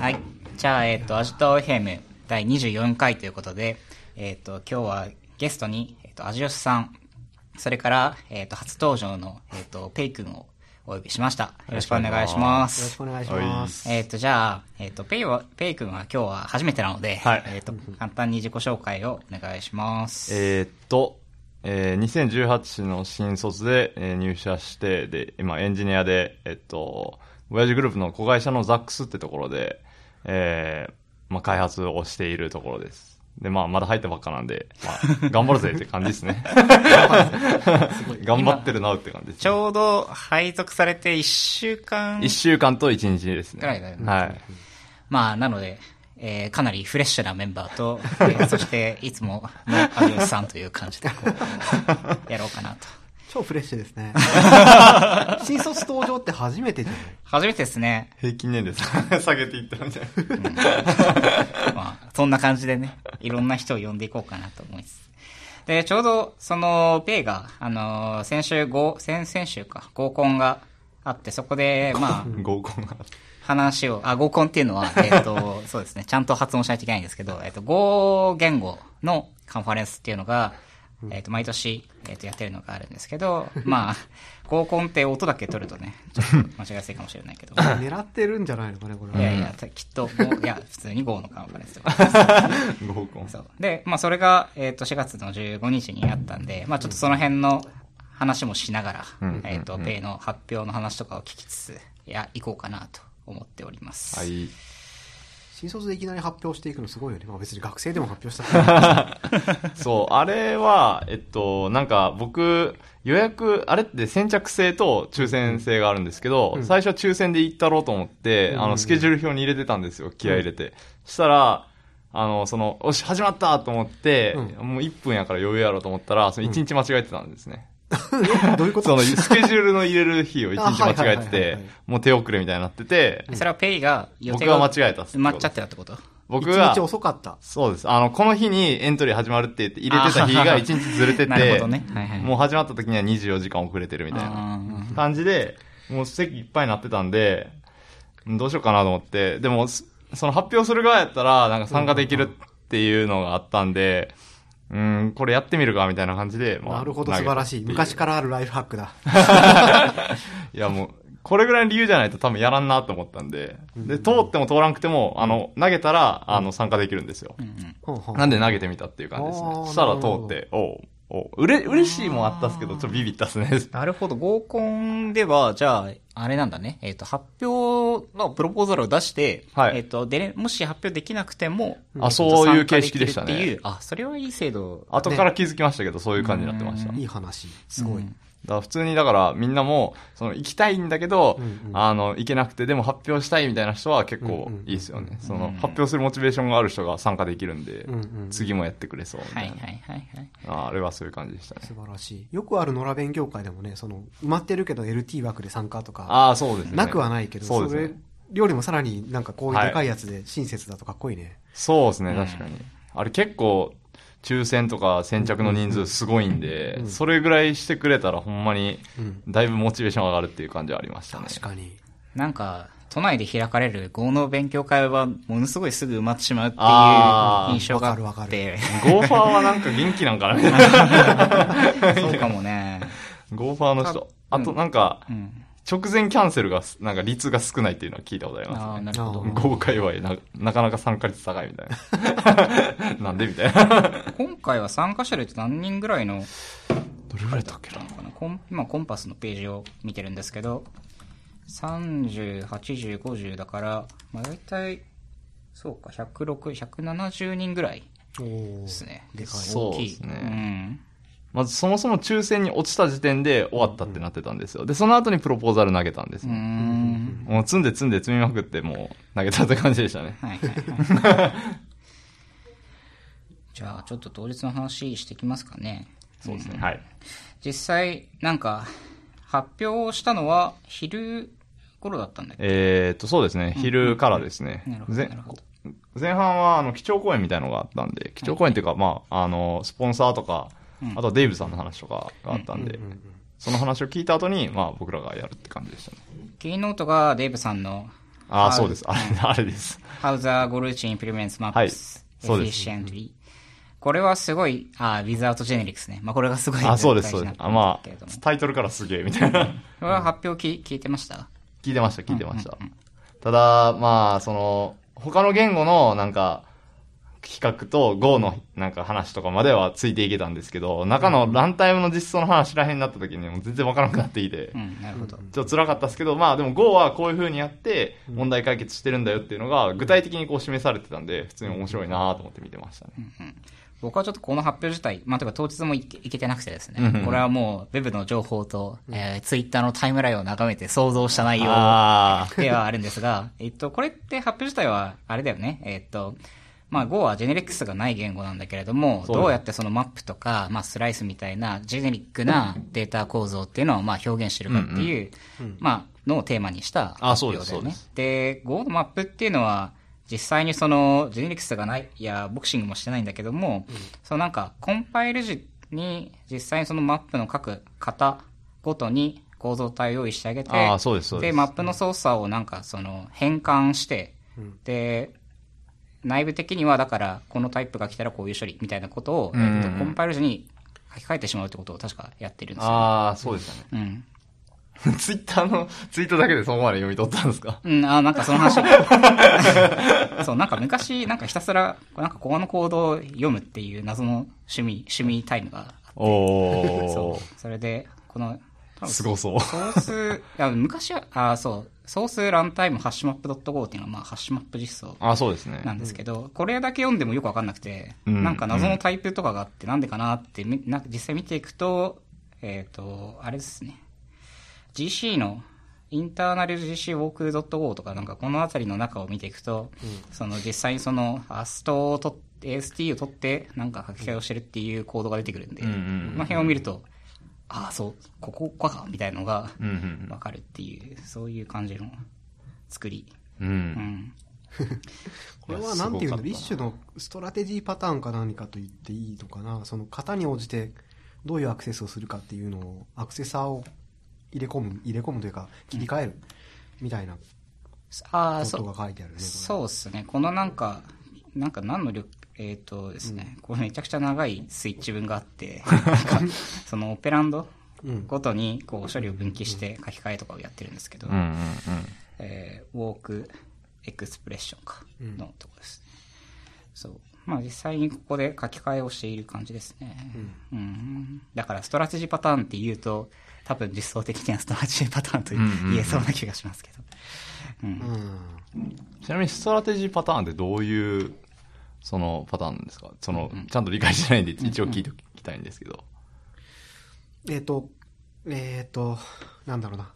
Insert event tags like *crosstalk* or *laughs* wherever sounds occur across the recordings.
はい。じゃあ、えっ、と、アジト FM 第24回ということで、えっ、と、今日はゲストに、えっ、と、アジオスさん、それから、えっ、と、初登場の、えっ、と、ペイ君をお呼びしました。よろしくお願いしまよろしす。くお願いします。えっ、と、じゃあ、えっ、と、ペイは、ペイ君は今日は初めてなので、はいえっ、と、簡単に自己紹介をお願いします。えーっと、えー2018の新卒で、えー入社して、で、今エンジニアで、えっと、親父グループの子会社のザックスってところで、えーまあ、開発をしているところです。で、まあ、まだ入ったばっかなんで、まあ、*laughs* 頑張るぜって感じですね。*laughs* 頑張ってるなって感じです、ちょうど配属されて1週間一週間と一日ですね。ぐらいはい。まあ、なので、えーかなりフレッシュなメンバーと、えーそして、いつものアジオスさんという感じで、こう、*laughs* やろうかなと。超フレッシュですね。*laughs* 新卒登場って初めてじゃない？初めてですね。平均年齢 *laughs* 下げていったみたいな。まあ、そんな感じでね、いろんな人を呼んでいこうかなと思います。で、ちょうど、その、ペイが、あのー先週、合、先々週か、合コンがあって、そこで、まあ、*laughs* 合コンが。話を、あ、合コンっていうのは、えっ、と、そうですね、ちゃんと発音しないといけないんですけど、えっ、と、Go 言語のカンファレンスっていうのが、えっ、と、毎年、えっ、と、やってるのがあるんですけど、*laughs* まあ、合コンって音だけ取るとね、ちょっと *laughs* 間違いやすいかもしれないけど、*laughs* 狙ってるんじゃないのかね、これは。いやいや、きっと、いや、普通に Go のカンファレンスとか。合コン。そう。で、まあ、それが、えっ、と、4月の15日にあったんで、まあ、ちょっとその辺の話もしながら、うんえっ、と、ペイの発表の話とかを聞きつつ、いや、行こうかなと思っております。はい。新卒でいきなり発表していくのすごいよね。まあ別に学生でも発表した *laughs* そう、あれは、えっと、なんか僕、予約、あれって先着制と抽選制があるんですけど、うん最初は抽選で行ったろうと思って、うんあの、スケジュール表に入れてたんですよ、気合い入れて。したら、あの、その、よし、始まったと思って、うもう1分やから余裕やろうと思ったら、その1日間違えてたんですね。*laughs* どういうこと？その、スケジュールの入れる日を1日間違えててい、もう手遅れみたいになってて、それはペイが予定僕は間違えたっす埋まっちゃってたってこと？僕が一日、遅かった。そうです。あの、この日にエントリー始まるって言って入れてた日が1日ずれてて、なるほどね。はいはい。もう始まった時には24時間遅れてるみたいな感じで、もう席いっぱいになってたんで、うんどうしようかなと思って、でも、すその発表する側やったら、なんか参加できるっていうのがあったんで、うん、これやってみるかみたいな感じで、まあなるほど、素晴らしい。昔からあるライフハックだ。*laughs* いやもう、これぐらいの理由じゃないと多分やらんなと思ったんで、で、通っても通らんくても、あの、投げたら、あの、参加できるんですよ。なんで投げてみたっていう感じですね。そしたら通って、おうおううれ、嬉しいもんあったっすけど、ちょっとビビったっすね。なるほど。合コンでは、じゃあ、あれなんだね。えっ、と、発表のプロポーザルを出して、はいえっ、と、でね、もし発表できなくても、あえっとそういう形式でしたねっていう、あ、それはいい制度。後から気づきましたけど、そういう感じになってました。いい話。すごい。うんだから普通にだからみんなも、その行きたいんだけど、うんうんあの、行けなくてでも発表したいみたいな人は結構うんうんいいですよね。そうんの発表するモチベーションがある人が参加できるんで、うんうん次もやってくれそうみたはいいな。はいはいはい。ああれはそういう感じでしたね。素晴らしい。よくある野良勉強会でもね、その、埋まってるけど LT 枠で参加とか、ああ、そうですね。なくはないけど、それそうですね。よりもさらになんかこういうでかいやつで親切だとかっこいいね。そうですね、うん確かに。あれ結構、抽選とか先着の人数すごいんで、うんそれぐらいしてくれたらほんまに、うん。だいぶモチベーション上がるっていう感じはありましたね。確かに。なんか、都内で開かれる合の勉強会は、ものすごいすぐ埋まってしまうっていう印象があわかるわかって、ゴーファーはなんか元気なんかな。*laughs* そうかもね。ゴーファーの人。ああとなんか、うん。直前キャンセルが、なんか率が少ないっていうのは聞いたことありああ、ますね。なるほど豪快はななかなか参加率高いみたいな。*laughs* なんでみたいな。ど今回は参加者で何人ぐらいのれぐらいだっけなのかなコン今コンパスのページを見てるんですけど、30、80、50だから、まあ大体、そうか、106、170人ぐらいですね。でかい。大きい。ですねうん。まずそもそも抽選に落ちた時点で終わったってなってたんですよ。で、その後にプロポーザル投げたんですうーね。ん。もう積んで積んで積みまくってもう投げたって感じでしたね。はいはいはい。*laughs* じゃあ、ちょっと当日の話してきますかね。そうですね。はい。実際、なんか、発表したのは昼頃だったんだっけ？えーっと、そうですね。昼からですねなる。ほどぜなるほど前半は、あの、基調講演みたいなのがあったんで、基調講演っていうか、まあ、あの、スポンサーとか、うんあとはデイブさんの話とかがあったんで、うんうんその話を聞いた後に、まあ、僕らがやるって感じでしたね。キーノートがデーブさんのああ、そうです。あれ、あれです。How the Goruchi implements はい maps そうです efficiently. これはすごい、あ、without generics ね。まあこれがすごいあ、そうです、そう。ですあ、まあ、タイトルからすげえ、みたいな。これは発表聞聞いてました？聞いてました、聞いてました。ただ、まあ、その、他の言語の、なんか、企画と Go のなんか話とかまではついていけたんですけど、中のランタイムの実装の話らへんになった時にもう全然わからなくなっていてう、ん、なるほど。ちょっと辛かったですけど、まあでも Go はこういう風にやって問題解決してるんだよっていうのが具体的にこう示されてたんで、普通に面白いなと思って見てましたね。僕はちょっとこの発表自体、まあ、というか当日もいけてなくてですね、うんうんこれはもう、ウェブの情報と、えー、ツイッターのタイムラインを眺めて想像した内容ではあるんですが、えっと、これって発表自体は、あれだよね、えっと、まあ、Go はジェネリックスがない言語なんだけれども、どうやってそのマップとか、まあ、スライスみたいなジェネリックなデータ構造っていうのをまあ表現してるかっていう、まあ、のをテーマにしたあ発そうです表だよね。で、Go のマップっていうのは、実際にその、ジェネリックスがない、いや、ボクシングもしてないんだけども、そのなんか、コンパイル時に、実際にそのマップの各型ごとに構造体を用意してあげて、あーそうでマップの操作をなんか、その、変換して、で、内部的には、だから、このタイプが来たらこういう処理みたいなことを、うんえっと、コンパイル時に書き換えてしまうってことを確かやってるんですよ。ああ、そうでしたね。うん。ツイッターの、ツイートだけでそこまで読み取ったんですか？うん、あ、なんかその話。*laughs* そう、なんか昔、なんかひたすら、なんかここのコードを読むっていう謎の趣味、趣味タイムがあって、おー。そう。それで、この、すごそう。ソース、いや昔は、あ、そう、ソースランタイムハッシュマップ .go っていうのは、まあ、ハッシュマップ実装あそうですね。なんですけど、これだけ読んでもよくわかんなくて、うんなんか謎のタイプとかがあって、なんでかなってみ、なんか実際見ていくと、えっ、と、あれですね。GC の、インターナル GC ウォーク .go とか、なんかこのあたりの中を見ていくと、その実際にその、アストを取って、AST を取って、なんか書き換えをしてるっていうコードが出てくるんで、この辺を見ると、ああ、そう、ここか、みたいなのが、うんうんわかるっていう、そういう感じの作り。うん。う。うんん。*laughs* これはなんていうの一種のストラテジーパターンか何かと言っていいのかなその型に応じてどういうアクセスをするかっていうのをアクセサーを入れ込む入れ込むというか切り替えるみたいなこああ、そうとが書いてあるねこれそうですね。このなんか、なんか何の力、えっ、とですね、これめちゃくちゃ長いスイッチ文があって、*laughs* なんかそのオペランドうんごとにこう処理を分岐して書き換えとかをやってるんですけど、うんうんうん。えーウォークエクスプレッションかうんのとこです、そう。まあ実際にここで書き換えをしている感じですね。うん。だからストラテジーパターンって言うと、多分実装的にはストラテジーパターンとうんうんうん言えそうな気がしますけど。うんうんちなみにストラテジーパターンってどういう、そのパターンですか？その、ちゃんと理解してないんで一応聞いておきたいんですけど。えっ、とえっ、となんだろうな。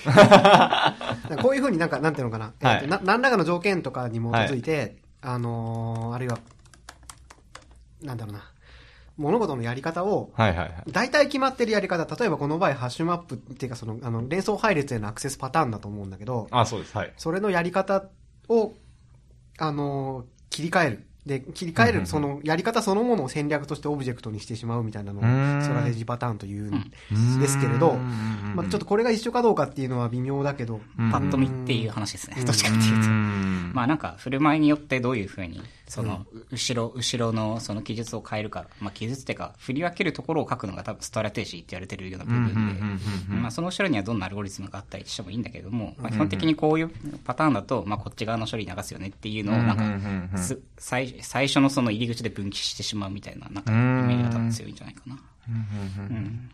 *laughs* こういうふうになんか、なんていうのかな、えーとはい。な何らかの条件とかに基づいて、あのーあるいは、なんだろうな、物事のやり方を、はいはいはい。大体決まってるやり方、例えばこの場合、ハッシュマップっていうか、その、あの、連想配列へのアクセスパターンだと思うんだけど、あ、そうです。はい。それのやり方を、あのー切り替える。で、切り替える、その、やり方そのものを戦略としてオブジェクトにしてしまうみたいなのを、ストラテジーパターンというんですけれど、まあ、ちょっとこれが一緒かどうかっていうのは微妙だけど、うん。パッと見っていう話ですね。うん。どっちかっていうと。ん。まあなんか、振る舞いによってどういうふうに、その、後ろ、後ろのその記述を変えるか、まあ記述っていうか、振り分けるところを書くのが多分ストラテジーって言われてるような部分であその後ろにはどんなアルゴリズムがあったりしてもいいんだけども、まあ基本的にこういうパターンだと、まあこっち側の処理流すよねっていうのを、なんうんうんうんうんか、す最最初のその入り口で分岐してしまうみたいな、なんか、イメージが多分強いんじゃないかな。うん。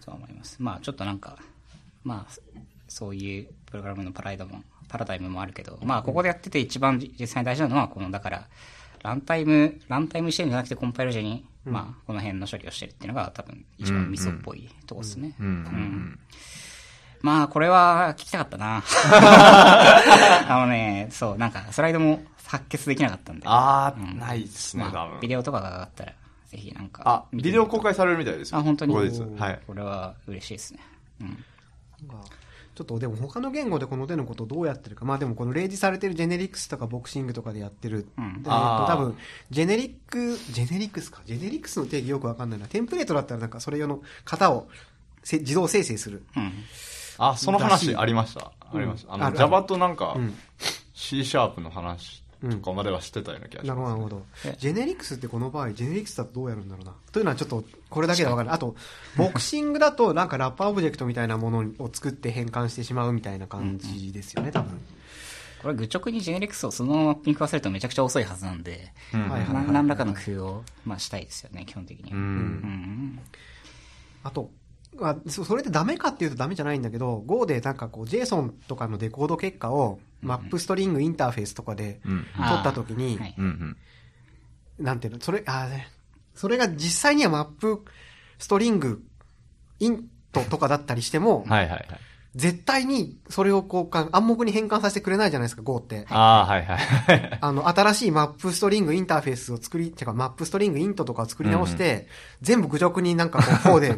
そう思います。まあちょっとなんか、まあ、そういうプログラムのパラダイムも、パラダイムもあるけど、まあここでやってて一番実際に大事なのは、この、だから、ランタイム、ランタイムしてるんじゃなくてコンパイル時に、まあこの辺の処理をしてるっていうのが多分一番ミソっぽいとこですね。うんうんまあこれは聞きたかったな。*laughs* あのね、そう、なんかスライドも発掘できなかったんで。あー、うんないっすね、まあ多分。ビデオとかが上がったら、ぜひなんか。あ、ビデオ公開されるみたいですよ。あ、本当にこ。はい。これは嬉しいですね。うん。ちょっとでも他の言語でこの手のことをどうやってるか、まあでもこの例示されてる generics とか boxing とかでやってる、うん多分、 generic、generics か、 generics の定義よくわかんないな、テンプレートだったらなんかそれ用の型をせ自動生成する。うん。あ、その話ありました。ありました。あの、Java となんかう、ん C シャープの話とかまではしてたような気がしなるほど、なます。るほどえ。 generics ってこの場合、 generics だとどうやるんだろうな。というのはちょっと、これだけでわかる。あと、 boxing だとなんか wrapper object みたいなものを作って変換してしまうみたいな感じですよね、多分。これ愚直に generics をそのままマッピング化するとめちゃくちゃ遅いはずなんで、何らかの工夫を、まあ、したいですよね、基本的には。う。うんんあと、あそそれでダメかっていうとダメじゃないんだけど、Go でなんかこう JSON とかのデコード結果を map string interface とかでうん。取った時に。なんていうの、それ、あねそれが実際にはマップストリングイントとかだったりしても、はいはいはい。絶対にそれをこうか暗黙に変換させてくれないじゃないですか、Go って。ああ、はいはいはい。あの、新しいマップストリングインターフェースを作り、てかマップストリングイントとかを作り直して、全部愚直になんかこう、*laughs* で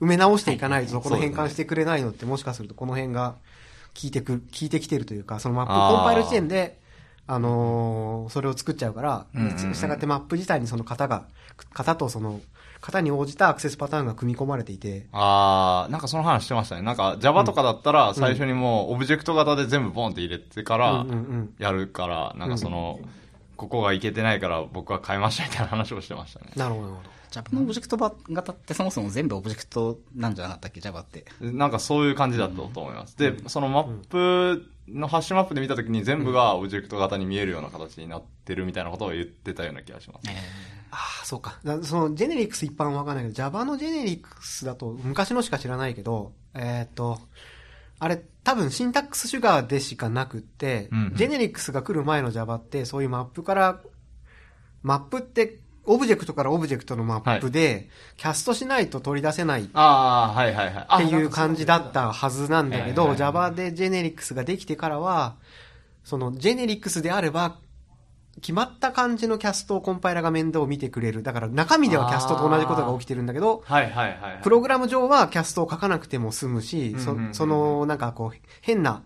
埋め直していかないと、そこの変換してくれないのって、もしかするとこの辺が効いてく、効いてきてるというか、そのマップコンパイル時点で、あのーそれを作っちゃうから、うんうんうんしたがってマップ自体にその型が、型とその、型に応じたアクセスパターンが組み込まれていて、ああ、なんかその話してましたね。なんか Java とかだったら最初にもうオブジェクト型で全部ボンって入れてからうんうんうんやるから、なんかその、ここがいけてないから僕は変えましたみたいな話をしてましたね。なるほど、なるほど。Java のオブジェクト型ってそもそも全部オブジェクトなんじゃなかったっけ？Java って。なんかそういう感じだったと思います。で、そのマップの hash map で見たときに全部がオブジェクト型に見えるような形になってるみたいなことを言ってたような気がします。ああ、そうか。だその、 generics 一般はわかんないけど、Java の generics だと、昔のしか知らないけど、えーっと、あれ、多分 syntax sugar でしかなくって、うんうん generics が来る前の Java って、そういうマップから、マップって、オブジェクトからオブジェクトのマップで、キャストしないと取り出せないっああ、はいはいはい。ていう感じだったはずなんだけど、Java でジェネリクスができてからは、そのジェネリクスであれば、決まった感じのキャストをコンパイラが面倒を見てくれる。だから中身ではキャストと同じことが起きてるんだけど、はいはいはいはい。プログラム上はキャストを書かなくても済むし、そうんうんうんその、なんかこう、変な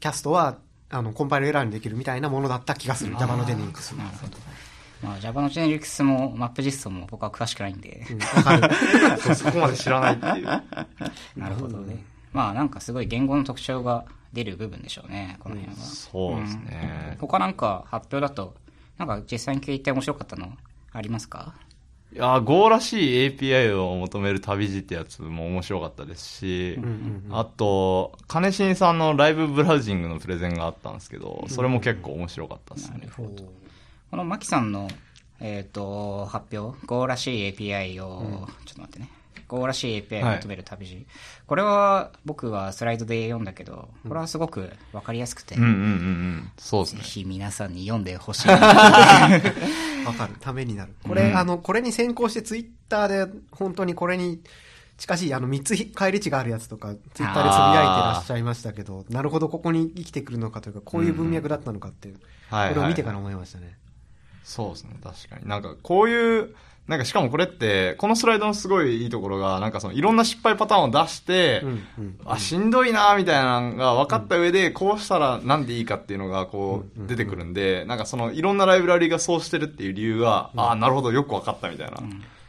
キャストは、あの、コンパイルエラーにできるみたいなものだった気がする。Java のジェネリクス。なるほど。まあ、Java のジェネリクスもマップ実装も僕は詳しくないんで。うんわかる。そこまで知らないっていう。*laughs* なるほどね。まあなんかすごい言語の特徴が出る部分でしょうね、この辺は。そうですね。他なんか発表だと、なんか実際に聞いて面白かったのありますか？いやー、Go らしい API を求める旅路ってやつも面白かったですし、あと、金新さんのライブブラウジングのプレゼンがあったんですけど、それも結構面白かったですね。このマキさんの、えっ、と、発表、Go らしい API を、ちょっと待ってね。Go らしい API を求める旅路。これは僕はスライドで読んだけど、これはすごくわかりやすくて、うんうんうんうん。そうですね。ぜひ皆さんに読んでほしい。わかる。ためになる。これ、あの、これに先行してツイッターで、本当にこれに近しい、あの、三つ返り値があるやつとか、ツイッターでつぶやいてらっしゃいましたけど、なるほど、ここに生きてくるのかというか、こういう文脈だったのかっていう、はいはいこれを見てから思いましたね。そうですね、確かに。なんか、こういう、なんかしかもこれって、このスライドのすごいいいところが、なんかそのいろんな失敗パターンを出して、うんうんあ、しんどいなみたいなのが分かった上で、こうしたらなんでいいかっていうのがこう出てくるんで、なんかそのいろんなライブラリがそうしてるっていう理由が、あ、なるほど、よく分かったみたいな。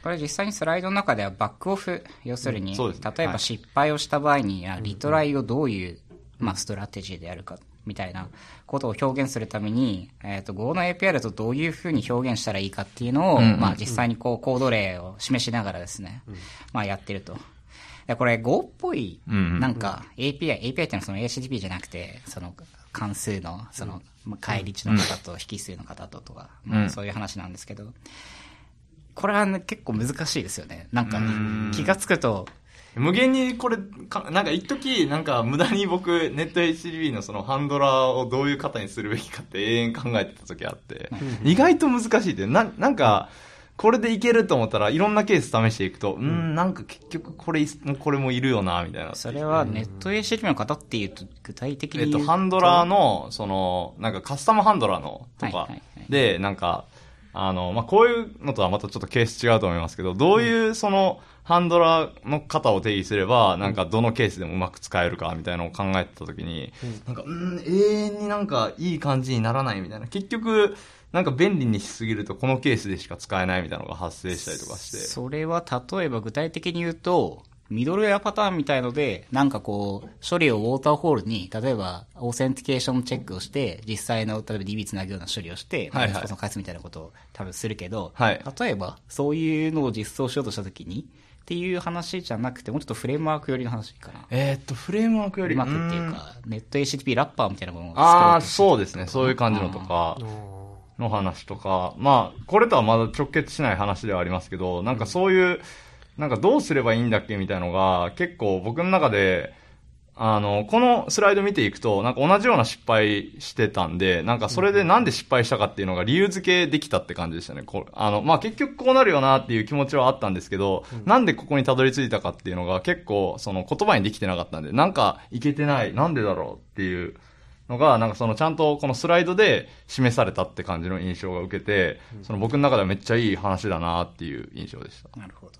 これ実際にスライドの中ではバックオフ、要するに、例えばはい失敗をした場合に、あリトライをどういう、まあ、ストラテジーでやるか、みたいなことを表現するために、えっ、と、Go の API だとどういうふうに表現したらいいかっていうのを、うんうんまあ、実際にこう、コード例を示しながらですね、まあ、やってると。でこれ Go っぽい、うんうん。なんか API、API っていうのはその HTTP じゃなくて、その関数の、その、まあ返り値の方と引数の方ととか、まあ、そういう話なんですけど、これは、ね、結構難しいですよね。なんかん、気がつくと、無限にこれか、なんか一時なんか無駄に僕、ネット HTTP のそのハンドラーをどういう型にするべきかって永遠考えてた時あって、意外と難しいって、な、なんか、これでいけると思ったらいろんなケース試していくと、うん、なんか結局これい、これもいるよな、みたいな。それはネット HTTP の方っていうと、具体的にえっと。ハンドラーの、その、なんかカスタムハンドラーのとかで、なんか、あの、まあ、こういうのとはまたちょっとケース違うと思いますけど、どういうその、ハンドラーの型を定義すれば、なんかどのケースでもうまく使えるかみたいなのを考えてたときに、なんか、うん、永遠になんかいい感じにならないみたいな。結局、なんか便利にしすぎるとこのケースでしか使えないみたいなのが発生したりとかして。それは例えば具体的に言うと、ミドルウェアパターンみたいので、なんかこう、処理をウォーターフォールに、例えば、 authentication チェックをして、実際の、例えば DB つなぐような処理をして、はいはいまあその返すみたいなことを多分するけど、はい例えば、そういうのを実装しようとしたときに、っていう話じゃなくて、もうちょっとフレームワーク寄りの話かな。えーっと、フレームワークより。うまくっていうか、ネット HTTP ラッパーみたいなものをああ、そうですね。そういう感じのとか、の話とか、まあ、これとはまだ直結しない話ではありますけど、なんかそういう、なん。かどうすればいいんだっけみたいなのが、結構僕の中で、あの、このスライド見ていくと、なんか同じような失敗してたんで、なんかそれでなんで失敗したかっていうのが理由付けできたって感じでしたね。こうあの、まあ、結局こうなるよなっていう気持ちはあったんですけど、なんでここにたどり着いたかっていうのが結構その言葉にできてなかったんで、なんかいけてない、なんでだろうっていうのが、なんかそのちゃんとこのスライドで示されたって感じの印象が受けて、その僕の中ではめっちゃいい話だなっていう印象でした。なるほど。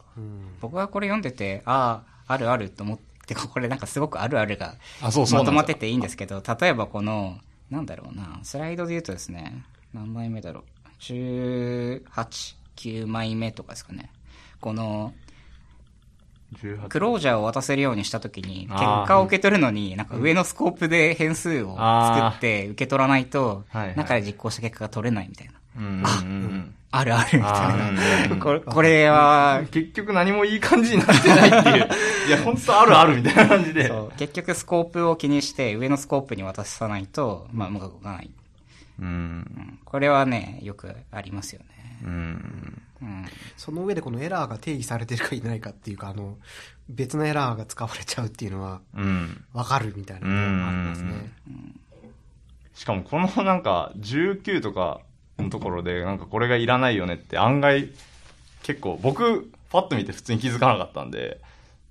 僕はこれ読んでて、ああ、あるあると思って、これなんかすごくあるあるがまとまってていいんですけど、例えばこの、なんだろうな、スライドで言うとですね、何枚目だろう。18、9枚目とかですかね。この、18クロージャーを渡せるようにしたときに、結果を受け取るのに、なんか上のスコープで変数を作って受け取らないと中で実行した結果が取れないみたいな。うんうんうんうんあるあるみたいな。んこれ、これは、結局何もいい感じになってないっていう。*laughs* いや、本当あるあるみたいな感じで。そう結局スコープを気にして上のスコープに渡さないと、まあ、うまく動かない。うん。うんこれはね、よくありますよね。うん。うん。その上でこのエラーが定義されてるかいないかっていうか、あの、別のエラーが使われちゃうっていうのは、うん。わかるみたいなのもありますね。しかもこのなんか19とかのところでなんかこれがいらないよねって案外結構僕パッと見て普通に気づかなかったんで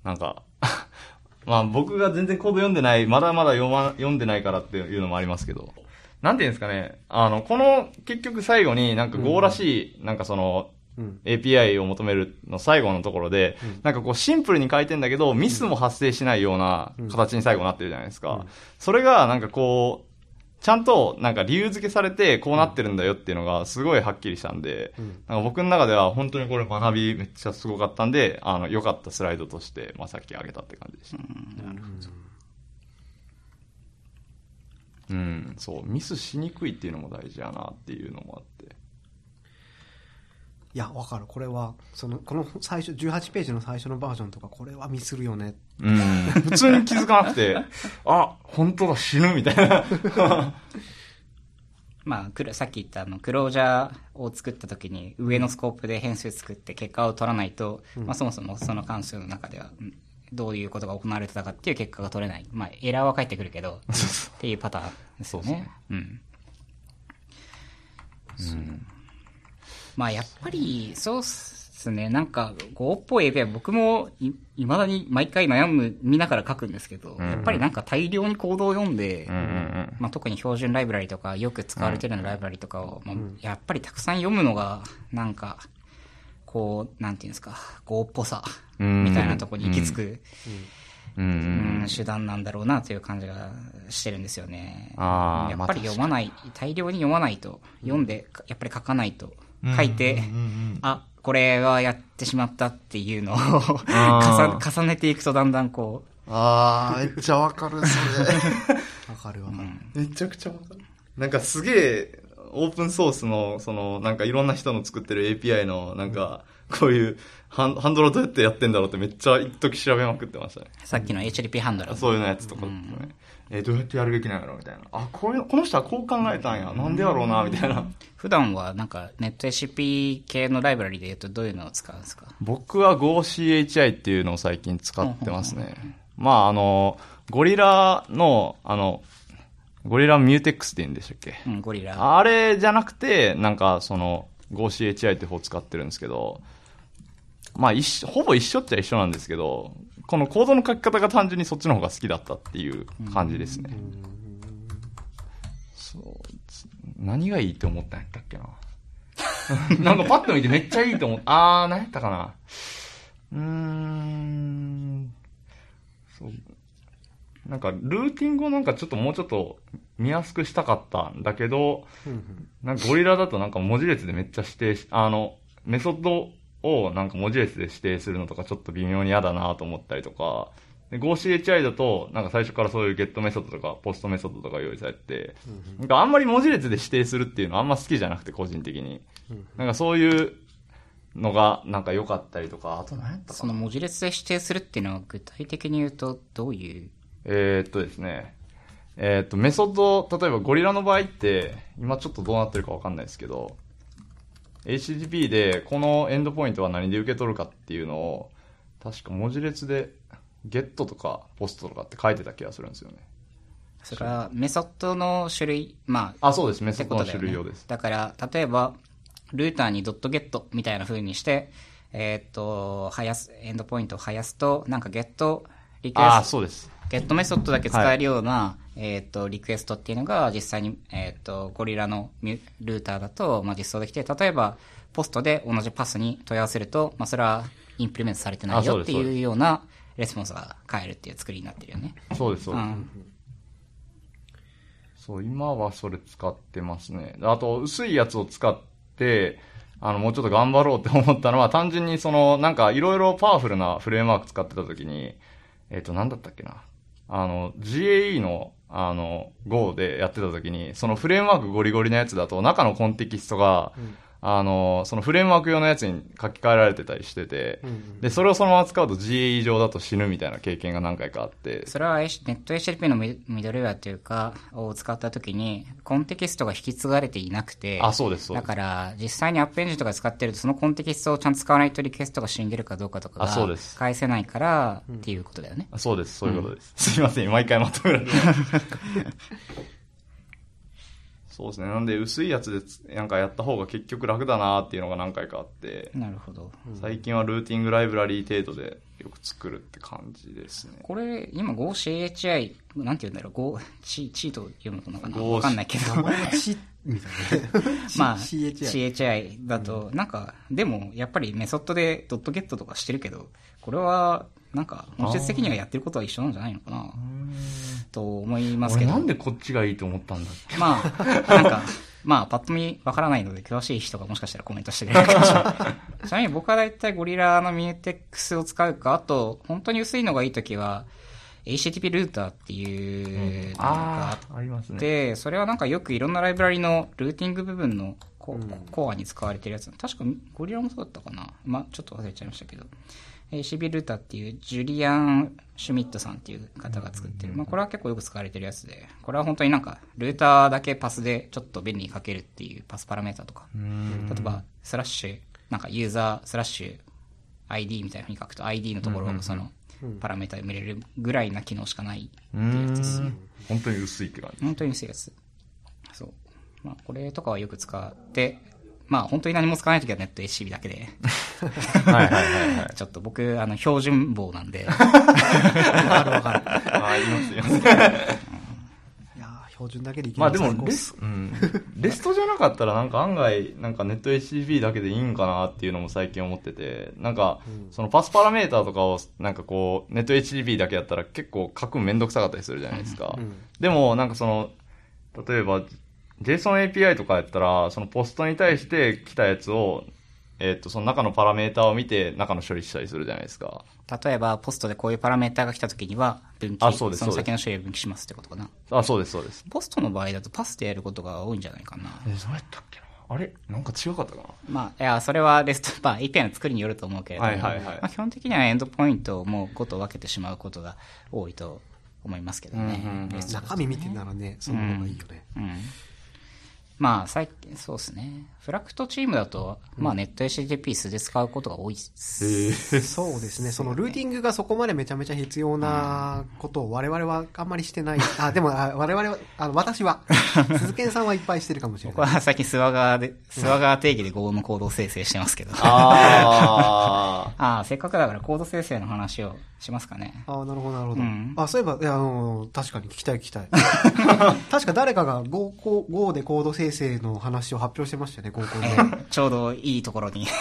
なんか *laughs* まあ僕が全然コード読んでないまだまだ読ま読んでないからっていうのもありますけど。なんていうんですかねあのこの結局最後になんか Go らしいなんかそのうん。API を求めるの最後のところで、なんかこうシンプルに書いてんだけど、ミスも発生しないような形に最後なってるじゃないですか。それがなんかこう、ちゃんとなんか理由付けされてこうなってるんだよっていうのがすごいはっきりしたんで、なんか僕の中では本当にこれ学びめっちゃすごかったんで、あの、良かったスライドとして、まあさっき挙げたって感じでした。うん、そう、ミスしにくいっていうのも大事やなっていうのもあって。いや、わかる。これは、その、この最初、18ページの最初のバージョンとか、これはミスるよね。うん、普通に気づかなくて、*laughs* あ、本当だ、死ぬみたいな。*laughs* まあ、さっき言ったあの、クロージャーを作った時に上のスコープで変数作って結果を取らないと、まあそもそもその関数の中では、うんどういうことが行われてたかっていう結果が取れない。まあ、エラーは返ってくるけど、っていうパターンですよね。うん。まあ、やっぱり、そうっすね。なんか、Go っぽい API 僕もい、未だに毎回悩む、見ながら書くんですけど、やっぱりなんか大量にコードを読んで、うんうんまあ、特に標準ライブラリとか、よく使われてるようなライブラリとかを、まあ、やっぱりたくさん読むのが、なんか、こう、なんていうんですか、Go っぽさ、うん。みたいなところに行き着く、うん。うん。うん。手段なんだろうなという感じがしてるんですよね。やっぱり読まない、大量に読まないと、読んで、やっぱり書かないと、書いて、あ、これはやってしまったっていうのを *laughs* あ重重ねていくとだんだんこああ、めっちゃわかる、そ *laughs* わかるわかる。れ。めちゃくちゃわかる。なんかすげえ、オープンソースの、その、なんかいろんな人の作ってる API の、なんか、こういう、ハンハンドルをどうやってやってんだろうってめっちゃ一時調べまくってましたね。う、さっきの HTTP ハンドル。そういうのやつとか、ねえーどうやってやるべきなんやろみたいな。あ、こういう、この人はこう考えたんや。なんでやろうな、みたいな。普段はなんかネット HTTP 系のライブラリで言うとどういうのを使うんですか？僕は GoCHI っていうのを最近使ってますね。まあ、あの、ゴリラの、あの、ゴリラミューテックスって言うんでしたっけ？うん、ゴリラ。あれじゃなくて、なんかその GoCHI って方を使ってるんですけど、まあ一緒、ほぼ一緒っちゃ一緒なんですけど、このコードの書き方が単純にそっちの方が好きだったっていう感じですね。そうつ何がいいって思ったんやったっけな。*laughs* なんかパッと見てめっちゃいいと思った。あー、何やったかな。うーん。そう。なんか、ルーティングをなんかちょっともうちょっと見やすくしたかったんだけど、なんかゴリラだとなんか文字列でめっちゃ指定し、あの、メソッドをなんか文字列で指定するのとかちょっと微妙に嫌だなと思ったりとか、で GoCHI だと、なんか最初からそういう get メソッドとか、ポストメソッドとか用意されて、なんかあんまり文字列で指定するっていうのはあんま好きじゃなくて、個人的に。なんかそういうのがなんか良かったりとか、あと何やったその文字列で指定するっていうのは具体的に言うとどういう？えーっとですね、えーっと、メソッド、例えばゴリラの場合って、今ちょっとどうなってるかわかんないですけど、HTTP でこのエンドポイントは何で受け取るかっていうのを、確か文字列で、ゲットとかポストとかって書いてた気がするんですよね。それはメソッドの種類、まあ、あ、そうです。メソッドの種類用です。。だから、例えば、ルーターにドットゲットみたいな風にして、えーっと、はやす、エンドポイントを生やすと、なんかゲット、リクエあ、スト、そうです。ゲットメソッドだけ使えるような、えーっと、リクエストっていうのが実際に、えーっと、ゴリラのルーターだと、まあ、実装できて、例えば、ポストで同じパスに問い合わせると、まあ、それはインプリメントされてないよっていうようなレスポンスが返るっていう作りになってるよね。そうです、そうです。うん。そう、今はそれ使ってますね。あと、薄いやつを使って、あの、もうちょっと頑張ろうって思ったのは、単純にその、なんか、いろいろパワフルなフレームワーク使ってた時に、えっ、と、なんだったっけな。あの、GAE の、あの、Go でやってた時に、そのフレームワークゴリゴリのやつだと、中のコンテキストが、あの、そのフレームワーク用のやつに書き換えられてたりしてて、で、それをそのまま使うと GAE 上だと死ぬみたいな経験が何回かあって、それはネット HTTP のミミドルウェアというか、を使った時に、コンテキストが引き継がれていなくて、あ、そうです、そうです。だから、実際にアップエンジンとか使ってると、そのコンテキストをちゃんと使わないとリクエストが死んでるかどうかとかあそうがです返せないからっていうことだよね。あそうです、そういうことです。すいません、毎回まとめられて。*laughs* そうですね。なんで、薄いやつでつなんかやった方が結局楽だなっていうのが何回かあって、なるほど。最近はルーティングライブラリー程度でよく作るって感じですね。これ、今 GoCHI、なんて言うんだろう、Go、チチーと読むのかな？わかんないけど。みたいなね。*laughs* まあ、CHI。CHI だと、なんか、でも、やっぱりメソッドでドットゲットとかしてるけど、これは、なんか、本質的にはやってることは一緒なんじゃないのかな、と思いますけど。俺なんでこっちがいいと思ったんだっけ？まあ、なんか、*laughs* まあ、パッと見わからないので、詳しい人がもしかしたらコメントしてくれるかもしれない。ちなみに僕はだいたいゴリラのミューテックスを使うか、あと、本当に薄いのがいいときは、HTTP ルーターっていうのがああ、ありますね。で、それはなんかよくいろんなライブラリのルーティング部分のコ,、コアに使われてるやつ。確かゴリラもそうだったかな。まあちょっと忘れちゃいましたけど。HB ルーターっていうジュリアン・シュミットさんっていう方が作ってる。まあこれは結構よく使われてるやつで、これは本当になんかルーターだけパスでちょっと便利に書けるっていうパスパラメータとか。例えばスラッシュ、なんかユーザースラッシュ ID みたいな風に書くと ID のところをそのパラメータで埋めれるぐらいな機能しかないってういうやつですね。ん。本当に薄いって感じ。本当に薄いやつ。そう。まあ、これとかはよく使って、まあ、本当に何も使わないときはネット HCB だけで、*laughs* はいはいはいはい。ちょっと僕、あの、標準棒なんで、*laughs* わかるわかる。あ、いますいます。いやー標準だけでいけまあでもレス、うん、レストじゃなかったらなんか案外なんかネット HTTP だけでいいんかなっていうのも最近思ってて。なんかそのパスパラメーターとかをなんかこうネット HTTP だけやったら結構書くのめんどくさかったりするじゃないですか、ん。でもなんかその例えば JSON API とかやったらそのポストに対して来たやつをえっ、とその中のパラメーターを見て中の処理したりするじゃないですか。例えば、ポストでこういうパラメータが来たときには、分岐、あそうですの先の処理を分岐しますってことかな。あそうですそうです。ポストの場合だとパスでやることが多いんじゃないかな。えそうやったっけな？あれ？なんか違かったかな？まあ、いや、それはレスト、*laughs* まあ、API の作りによると思うけれども、はいはいはい。まあ、基本的にはエンドポイントをもうごと分けてしまうことが多いと思いますけどね。うんうんうん。中身見てならね、その方がいいよね。うん。まあ、最近、そうですね。フラクトチームだと、まあ、ネット HTTP 素で使うことが多いです。そうですね。そのルーティングがそこまでめちゃめちゃ必要なことを我々はあんまりしてない。*laughs* あ、でも、あ我々は、あの、私は、鈴賢さんはいっぱいしてるかもしれない。僕は最近スワガーで、スワガー定義で Go のコードを生成してますけど。あ *laughs* あああ、せっかくだからコード生成の話をしますかね。ああ、なるほど、なるほど。うんあ、そういえば、いや、あの、確かに聞きたい聞きたい。*laughs* 確か誰かが Go, Go, Go でコード生成の話を発表してましたよね、合コンで。ちょうどいいところに。*laughs*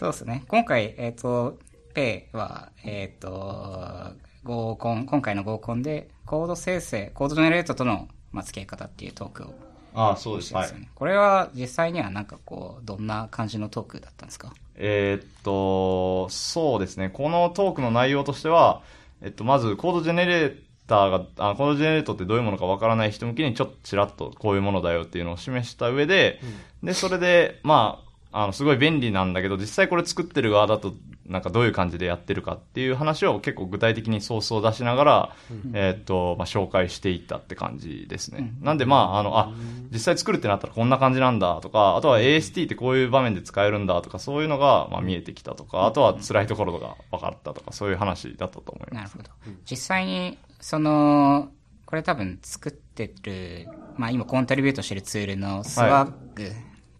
そうですね。今回、えっ、と、ペイは、えっ、と、合コン、今回の合コンで、コード生成、コードジェネレートとの、まあ、付き合い方っていうトークをああ、そうです。はい。これは実際にはなんかこう、どんな感じのトークだったんですか？えーっと、そうですね。このトークの内容としては、えっと、まずコードジェネレーターが、あコードジェネレートってどういうものかわからない人向けにちょっとちらっとこういうものだよっていうのを示した上で、で、それで、まあ、あの、すごい便利なんだけど、実際これ作ってる側だと、なんかどういう感じでやってるかっていう話を結構具体的にソースを出しながら、えーっと、まあ、紹介していったって感じですね。なんでまあ、あの、あ、実際作るってなったらこんな感じなんだとか、あとは AST ってこういう場面で使えるんだとか、そういうのが、まあ、見えてきたとか、あとは辛いところが分かったとか、そういう話だったと思います。なるほど。実際に、その、これ多分作ってる、まあ今コントリビュートしてるツールのスワッグっ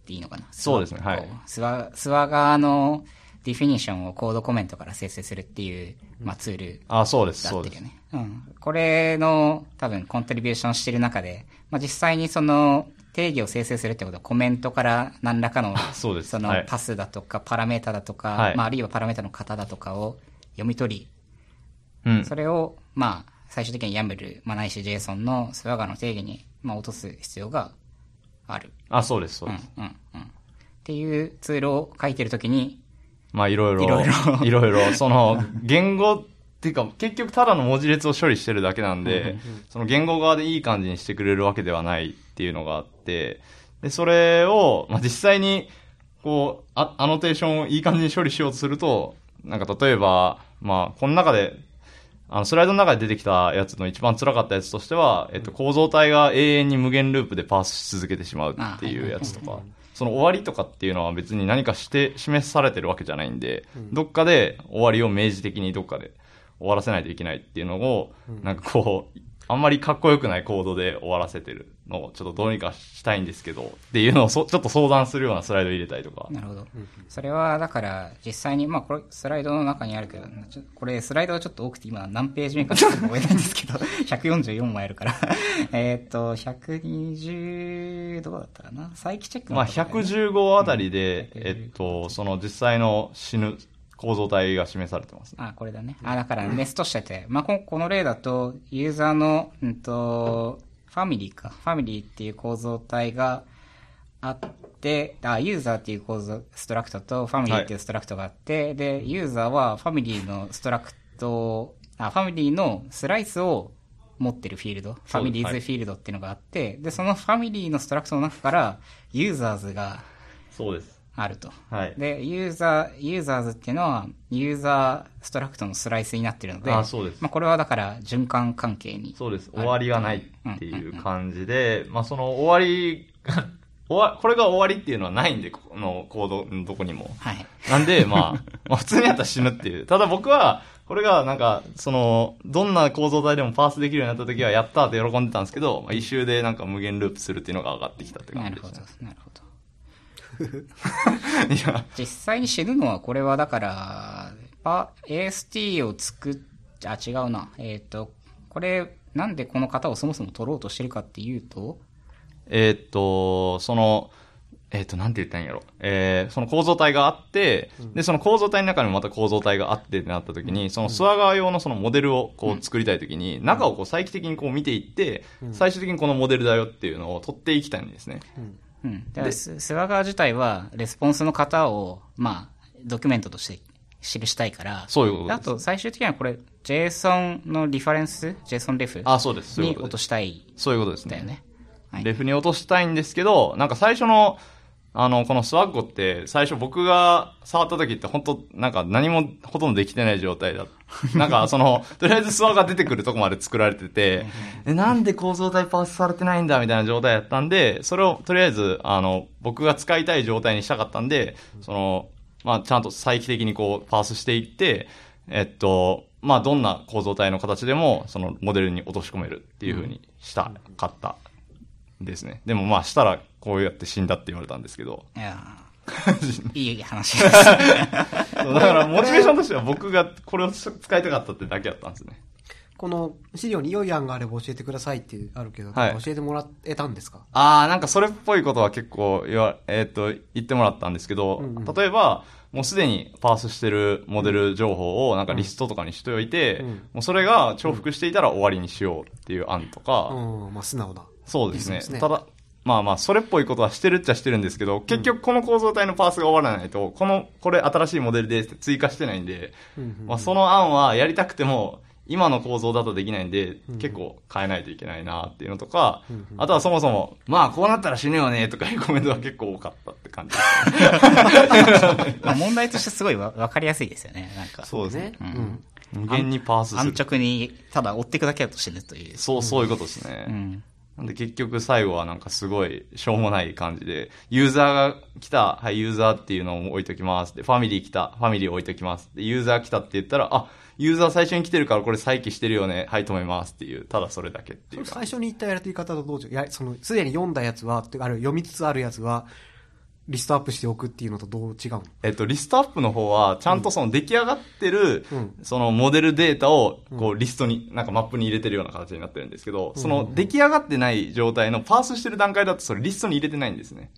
ていいのかな、そうですねはいスワ、スワ側のディフィニッションをコードコメントから生成するっていう、まあツールあ、そうです、そうですだってるよ。ね。うん。これの多分コントリビューションしてる中で、まあ実際にその定義を生成するってことはコメントから何らかのそうですそのはいパスだとかパラメータだとか、はいまああるいはパラメータの型だとかを読み取り、うん。それを、まあ、最終的に YAML、まあ、ないし JSON のスワガの定義に、まあ、落とす必要がある。あ、そうです、そううんです。、うん、うん。っていうツールを書いてるときに、まあ、いろいろ、いろいろいろいろ、その、言語っていうか、結局ただの文字列を処理してるだけなんで、その言語側でいい感じにしてくれるわけではないっていうのがあって、で、それを、まあ、実際に、こう、あ、アノテーションをいい感じに処理しようとすると、なんか例えば、まあ、この中で、あの、スライドの中で出てきたやつの一番辛かったやつとしては、えっと、構造体が永遠に無限ループでパースし続けてしまうっていうやつとか、その終わりとかっていうのは別に何かして示されてるわけじゃないんで、どっかで終わりを明示的にどっかで終わらせないといけないっていうのを、なんかこう、あんまりかっこよくないコードで終わらせてるのをちょっとどうにかしたいんですけど、っていうのをそちょっと相談するようなスライドを入れたりとか。なるほど。それは、だから、実際に、まあ、これ、スライドの中にあるけど、これ、スライドがちょっと多くて、今、何ページ目かちょっと覚えないんですけど、*laughs* 144枚あるから。えーっと、120、どうだったかな？再起チェックのまあ、とこだよね115あたりで、うんえっと、その実際の死ぬ構造体が示されてますね。あ、これだね。あ、だからネストしてて、まあ、ここの例だと、ユーザーの、うんと、ファミリーか。ファミリーっていう構造体があって、あ、ユーザーっていう構造、ストラクトと、ファミリーっていうストラクトがあって、で、ユーザーはファミリーのストラクト、あ、ファミリーのスライスを持ってるフィールド、ファミリーズフィールドっていうのがあって、で、そのファミリーのストラクトの中から、ユーザーズがそうです。あると。はい。で、ユーザー、ユーザーズっていうのは、ユーザーストラクトのスライスになってるので、あそうですまあ、これはだから、循環関係に。そうです。終わりがないっていう感じで、まあその終わりが、*laughs* 終わ、これが終わりっていうのはないんで、このコードのどこにも。はい。なんで、まあ、*laughs* まあ普通にやったら死ぬっていう。ただ僕は、これがなんか、その、どんな構造体でもパースできるようになった時は、やったーって喜んでたんですけど、まあ、一周でなんか無限ループするっていうのが上がってきたって感なるほどじでしたね。、なるほど。*laughs* いや、実際に死ぬのは、これはだから、パ AST を作っ、あ、違うな。えっ、と、これ、なんでこの型をそもそも取ろうとしてるかっていうと、えーっと、その、えーっと、なんて言ったんやろ。えー、その構造体があって、で、その構造体の中にもまた構造体があってってなった時に、そのスワガー用のそのモデルをこう作りたい時に、中をこう再帰的にこう見ていって、最終的にこのモデルだよっていうのを取っていきたいんですね。うん。だからススワガー自体は、レスポンスの型を、まあ、ドキュメントとして記したいから、そういうことです。あと、最終的にはこれ、JSON のリファレンス ?JSON レフ？あ、そうです。に落ことしたいそういうことですね。んだよね。はい。レフに落としたいんですけど、なんか最初の、あの、このスワッゴって、最初僕が触った時って本当なんか何もほとんどできてない状態だ。なんかその、*laughs* とりあえずスワが出てくるとこまで作られてて、え、なんで構造体パースされてないんだみたいな状態だったんで、それをとりあえず、あの、僕が使いたい状態にしたかったんで、その、まあちゃんと再帰的にこうパースしていって、えっと、まあどんな構造体の形でも、そのモデルに落とし込めるっていう風にしたかったですね。でもまあしたらこうやって死んだって言われたんですけど。いやー *laughs* いい話です。だからモチベーションとしては僕がこれを使いたかったってだけだったんですね。この資料に良い案があれば教えてくださいってあるけど、はい教えてもらえたんですか？ああ、なんかそれっぽいことは結構言わ、えーっと、言ってもらったんですけど、うんうん例えば、もうすでにパースしてるモデル情報をなんかリストとかにしておいて、うんもうそれが重複していたら終わりにしようっていう案とか、うん、まあ素直な。そうですね。すねただ、まあまあ、それっぽいことはしてるっちゃしてるんですけど、結局この構造体のパースが終わらないと、この、これ新しいモデルで追加してないんで、まあその案はやりたくても、今の構造だとできないんで、結構変えないといけないなっていうのとか、あとはそもそも、まあこうなったら死ぬよねとかいうコメントが結構多かったって感じですね。ま *laughs* あ問題としてすごいわわかりやすいですよね。なんか。そうですね。うん。無限にパースす安る。直に、ただ追っていくだけだと死ぬという。そう、そういうことですね。うん。なんで結局最後はなんかすごいしょうもない感じで、ユーザーが来た、はい、ユーザーっていうのを置いときます。で、ファミリー来た、ファミリー置いときます。で、ユーザー来たって言ったら、あ、ユーザー最初に来てるからこれ再起してるよね。はい、止めますっていう、ただそれだけっていう。最初に言ったやり方とどう違ういや、その、すでに読んだやつは、てある読みつつあるやつは、リストアップしておくっていうのとどう違うの？えっと、リストアップの方は、ちゃんとその出来上がってる、うんそのモデルデータを、こう、リストに、なんかマップに入れてるような形になってるんですけど、その出来上がってない状態のパースしてる段階だと、それリストに入れてないんですね。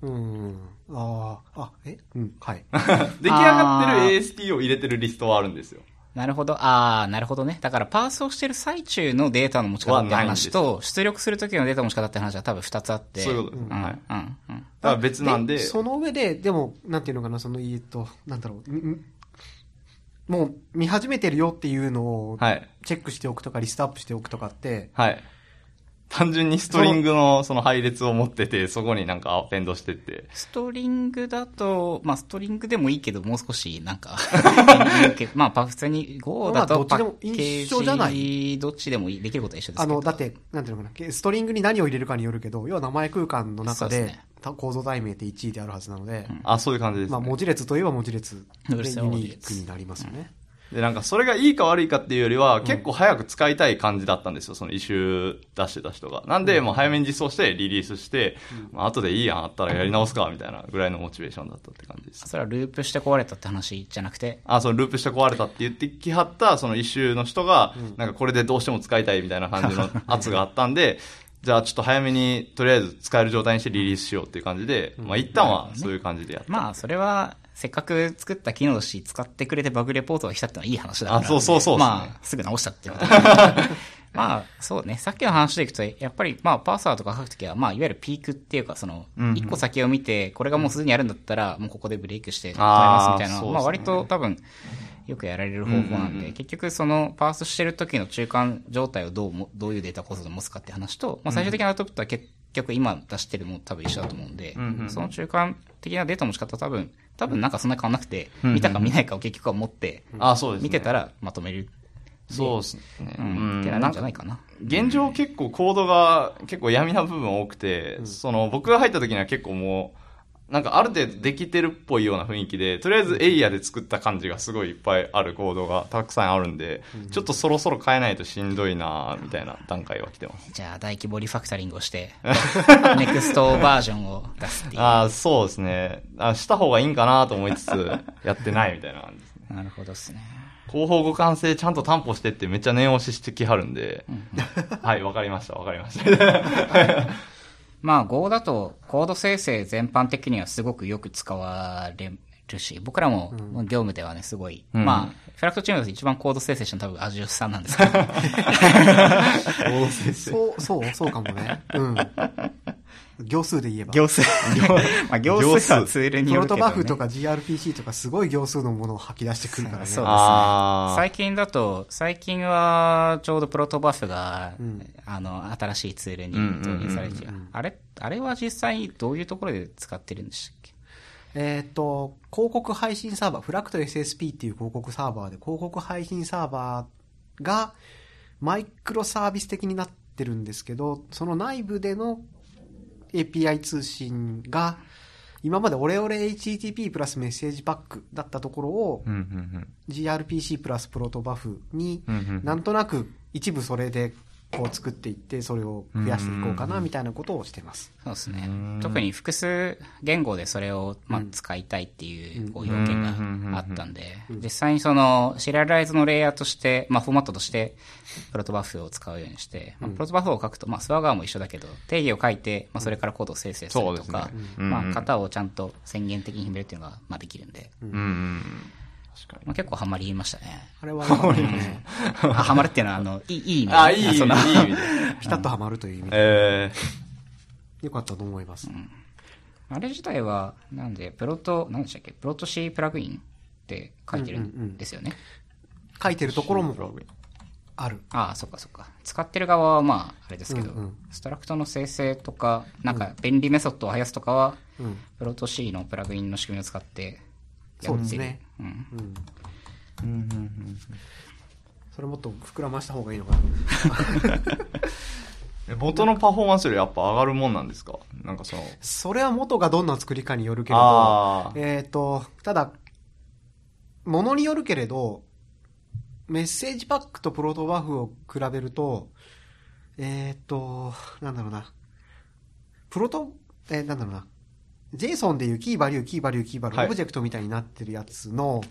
うん。ああ、あ、え？うん、はい。*laughs* 出来上がってる ASP を入れてるリストはあるんですよ。なるほど。ああ、なるほどね。だからパースをしてる最中のデータの持ち方って話と、出力するときのデータの持ち方って話は多分二つあって。そういうことですうん、はいうん、うん。だから別なんで、その上で、でも、なんていうのかな、その、えっと、なんだろう、みもう見始めてるよっていうのを、はい。チェックしておくとか、リストアップしておくとかって、はい。単純にストリングのその配列を持ってて、そこになんかアペンドしてって。ストリングだと、まあ、ストリングでもいいけど、もう少し、なんか、*laughs* まあ、パ普通に Go だとパまあどっちでもッケ一緒じゃなージ、どっちでもいい、できることは一緒ですけど。あの、だって、なんていうのかな、ストリングに何を入れるかによるけど、要は名前空間の中で構造題名って1位であるはずなので、あ、そういう感じです、ね。まあ、文字列といえば文字列でそうですよユニークになりますよね。で、なんかそれがいいか悪いかっていうよりは、結構早く使いたい感じだったんですよ、そのイシュー出してた人が。なんで、もう早めに実装して、リリースして、まあ後でいいやん、あったらやり直すか、みたいなぐらいのモチベーションだったって感じです。それはループして壊れたって話じゃなくて、あ、そのループして壊れたって言ってきはった、そのイシューの人が、なんかこれでどうしても使いたいみたいな感じの圧があったんで、*laughs* じゃあちょっと早めに、とりあえず使える状態にしてリリースしようっていう感じで、まあ一旦はそういう感じでやった。まあ、それは、せっかく作った機能だし、使ってくれてバグレポートが来たってのはいい話だから。あそうそうそうね。まあ、すぐ直したってこと *laughs* まあ、そうね。さっきの話でいくと、やっぱり、まあ、パーサーとか書くときは、まあ、いわゆるピークっていうか、その一個先を見て、これがもうすでにあるんだったら、もうここでブレイクして、止めあーますみたいな、まあ、割と多分、よくやられる方法なんで、結局そのパースしてる時の中間状態をどうも、どういうデータ構造で持つかって話と、まあ、最終的なアウトプットは結局今出してるも多分一緒だと思うんで、うんうんその中間的なデータの持ち方は多分、多分なんかそんな変わんなくて、うんうん見たか見ないかを *laughs* 結局は持って、あ、そうですね。見てたらまとめる。そうですね。うん。ってなるんじゃないかな。現状結構コードが結構闇な部分多くて、その僕が入った時には結構もう、なんかある程度できてるっぽいような雰囲気で、とりあえずエイヤで作った感じがすごいいっぱいあるコードがたくさんあるんで、ちょっとそろそろ変えないとしんどいなみたいな段階は来てます。じゃあ大規模リファクタリングをして、*laughs* ネクストバージョンを出すっていう。ああ、そうですね。あした方がいいんかなと思いつつ、やってないみたいな感じですね。なるほどですね。広報互換性ちゃんと担保してってめっちゃ念押ししてきはるんで、*laughs* はい、わかりました、わかりました。*laughs* まあ Go だとコード生成全般的にはすごくよく使われるし、僕らも業務ではね、すごい、うんまあ、フラクトチームだと一番コード生成したの多分 Azure さんなんですけど、*laughs* *laughs* そう、そう、そうかもね。うん。行数で言えば。行数。*laughs* まあ行数はツールにプロよるけど、ね。トバフとか gRPC とかすごい行数のものを吐き出してくるからね。そうですね最近だと、最近はちょうどプロトバフが、んあの、新しいツールに導入されて、あれ、あれは実際どういうところで使ってるんでしたっけ？えーっと、広告配信サーバー、フラクト SSP っていう広告サーバーで、広告配信サーバーがマイクロサービス的になってるんですけど、その内部での API 通信が、今までオレオレ HTTP プラスメッセージパックだったところを gRPC プラスプロトバフになんとなく一部それでこう作っていってそれを増やしていこうかなみたいなことをしてます。そうですね。ん。特に複数言語でそれを、まあうん。使いたいっていううんこう要件があったんで、実際にそのシリアライズのレイヤーとして、まあフォーマットとして、プロトバフを使うようにして、まあプロトバフを書くと、まあスワガーも一緒だけど、定義を書いて、まあそれからコードを生成するとかね、うんまあうん。型をちゃんと宣言的に決めるっていうのが、まあできるんで、うん。まあ結構ハマりましたね。あれはなんかね、あ、ハマるっていうのは、あの、いい、いい意味であ、いい、いい意味で。*laughs* ピタッとはまるという意味で。え良かったと思います。あれ自体は、なんで、プロト、何でしたっけ？プロト C プラグインって書いてるんですよね。書いてるところもプラグインある。ああ、そっかそっか。使ってる側はまあ、あれですけど、うんうんストラクトの生成とか、なんか便利メソッドを生やすとかは、うん。プロト C のプラグインの仕組みを使ってやそう。ですね。うん。うん。うんうんうんそれもっと膨らました方がいいのかな。*laughs* え元のパフォーマンスよりやっぱ上がるもんなんですか？なんかその、それは元がどんな作りかによるけれど、えっ、と、ただ、ものによるけれど、メッセージパックとプロトバフを比べると、えっ、と、なんだろうな。プロト、えーなんだろうな。JSON でいうキーバリュー、キーバリュー、キーバリュー、はいオブジェクトみたいになってるやつの、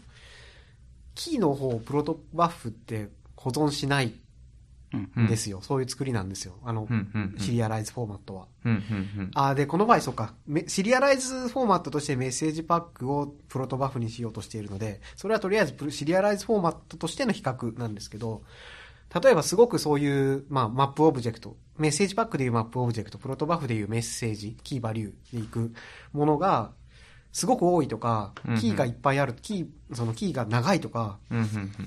キーの方をプロトバフって保存しないうん。んですよ。そういう作りなんですよ。あの、うんうんうんシリアライズフォーマットは。うんうんうん。あーで、この場合、そうか。めシリアライズフォーマットとしてメッセージパックをプロトバフにしようとしているので、それはとりあえずシリアライズフォーマットとしての比較なんですけど、例えばすごくそういう、まあ、マップオブジェクト、 MessagePack でいうマップオブジェクト、 Protobuf でいうメッセージ、キーバリューでいうものが、すごく多いとかキーがいっぱいある、キー、そのキーが長いとか。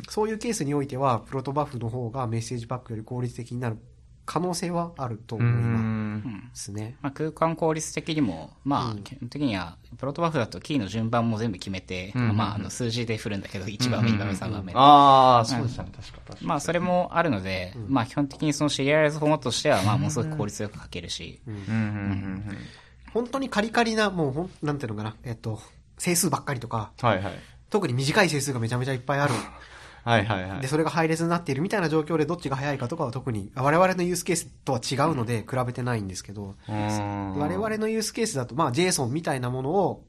そういうケースにおいては、 Protobuf の方が MessagePack より効率的になる可能性はあるとう思いまん。すね。まあ、空間効率的にも、まあ、うん。基本的には、プロトバフだとキーの順番も全部決めて、うん。うんうんまあ、あの、数字で振るんだけど、1番目、2番目、3番目。ああ、そうでしたね、確か確か。まあ、それもあるので、まあ、基本的にそのシリアライズフォーマットとしては、まあ、ものすごく効率よく書けるし、うん。うん。うん。本当にカリカリな、もうほん、なんていうのかな、えっと、整数ばっかりとか、うん。はいはい。特に短い整数がめちゃめちゃいっぱいある。はいはいはい。で、。それが配列になっているみたいな状況でどっちが早いかとかは特に、我々のユースケースとは違うので比べてないんですけど、我我々のユースケースだと、まあ JSON みたいなものを、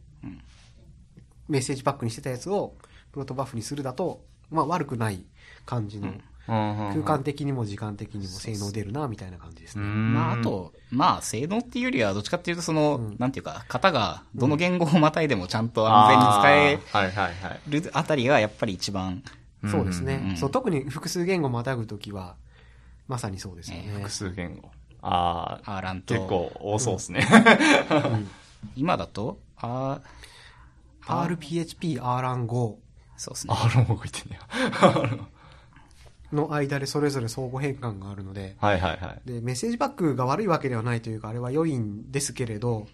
メッセージパックにしてたやつをプロトバフにするだと、まあ悪くない感じの、空間的にも時間的にも性能出るな、みたいな感じですね。まあ、あ、と、まあ、性能っていうよりは、どっちかっていうと、その、うん。なんていうか、型が、どの言語をまたいでもちゃんと安全に使えはいはいはい。るあたりが、やっぱり一番、そうですね。うんそう、特に複数言語またぐときは、まさにそうですよね。複数言語。ああ、アーランと、結構多そうですね。今だと、あ RPHP、RAN5 そうですね。あー、動いてんねや。の間でそれぞれ相互変換があるので、はいはいはい。で、メッセージパックが悪いわけではないというか、あれは良いんですけれど、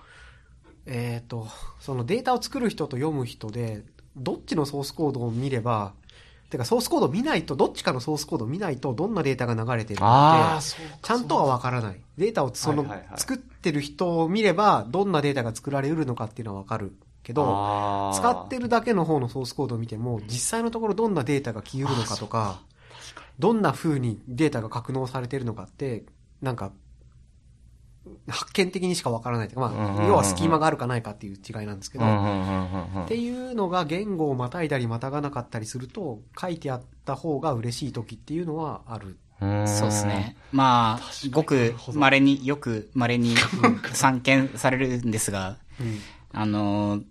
えっ、と、そのデータを作る人と読む人で、どっちのソースコードを見れば、てかソースコードを見ないと、どっちかのソースコードを見ないと、どんなデータが流れてるかって、ちゃんとはわからない。データをその、作ってる人を見れば、どんなデータが作られうるのかっていうのはわかるけど、使ってるだけの方のソースコードを見ても、実際のところどんなデータが消えるのかとか、どんな風にデータが格納されてるのかって、なんか、発見的にしかわからないというか、まあ、要はスキーマがあるかないかっていう違いなんですけど、っていうのが言語をまたいだりまたがなかったりすると、書いてあった方が嬉しい時っていうのはある。うんそうですね。まあ、ごく稀に、よく稀に *laughs* 散見されるんですが、うん。あのー、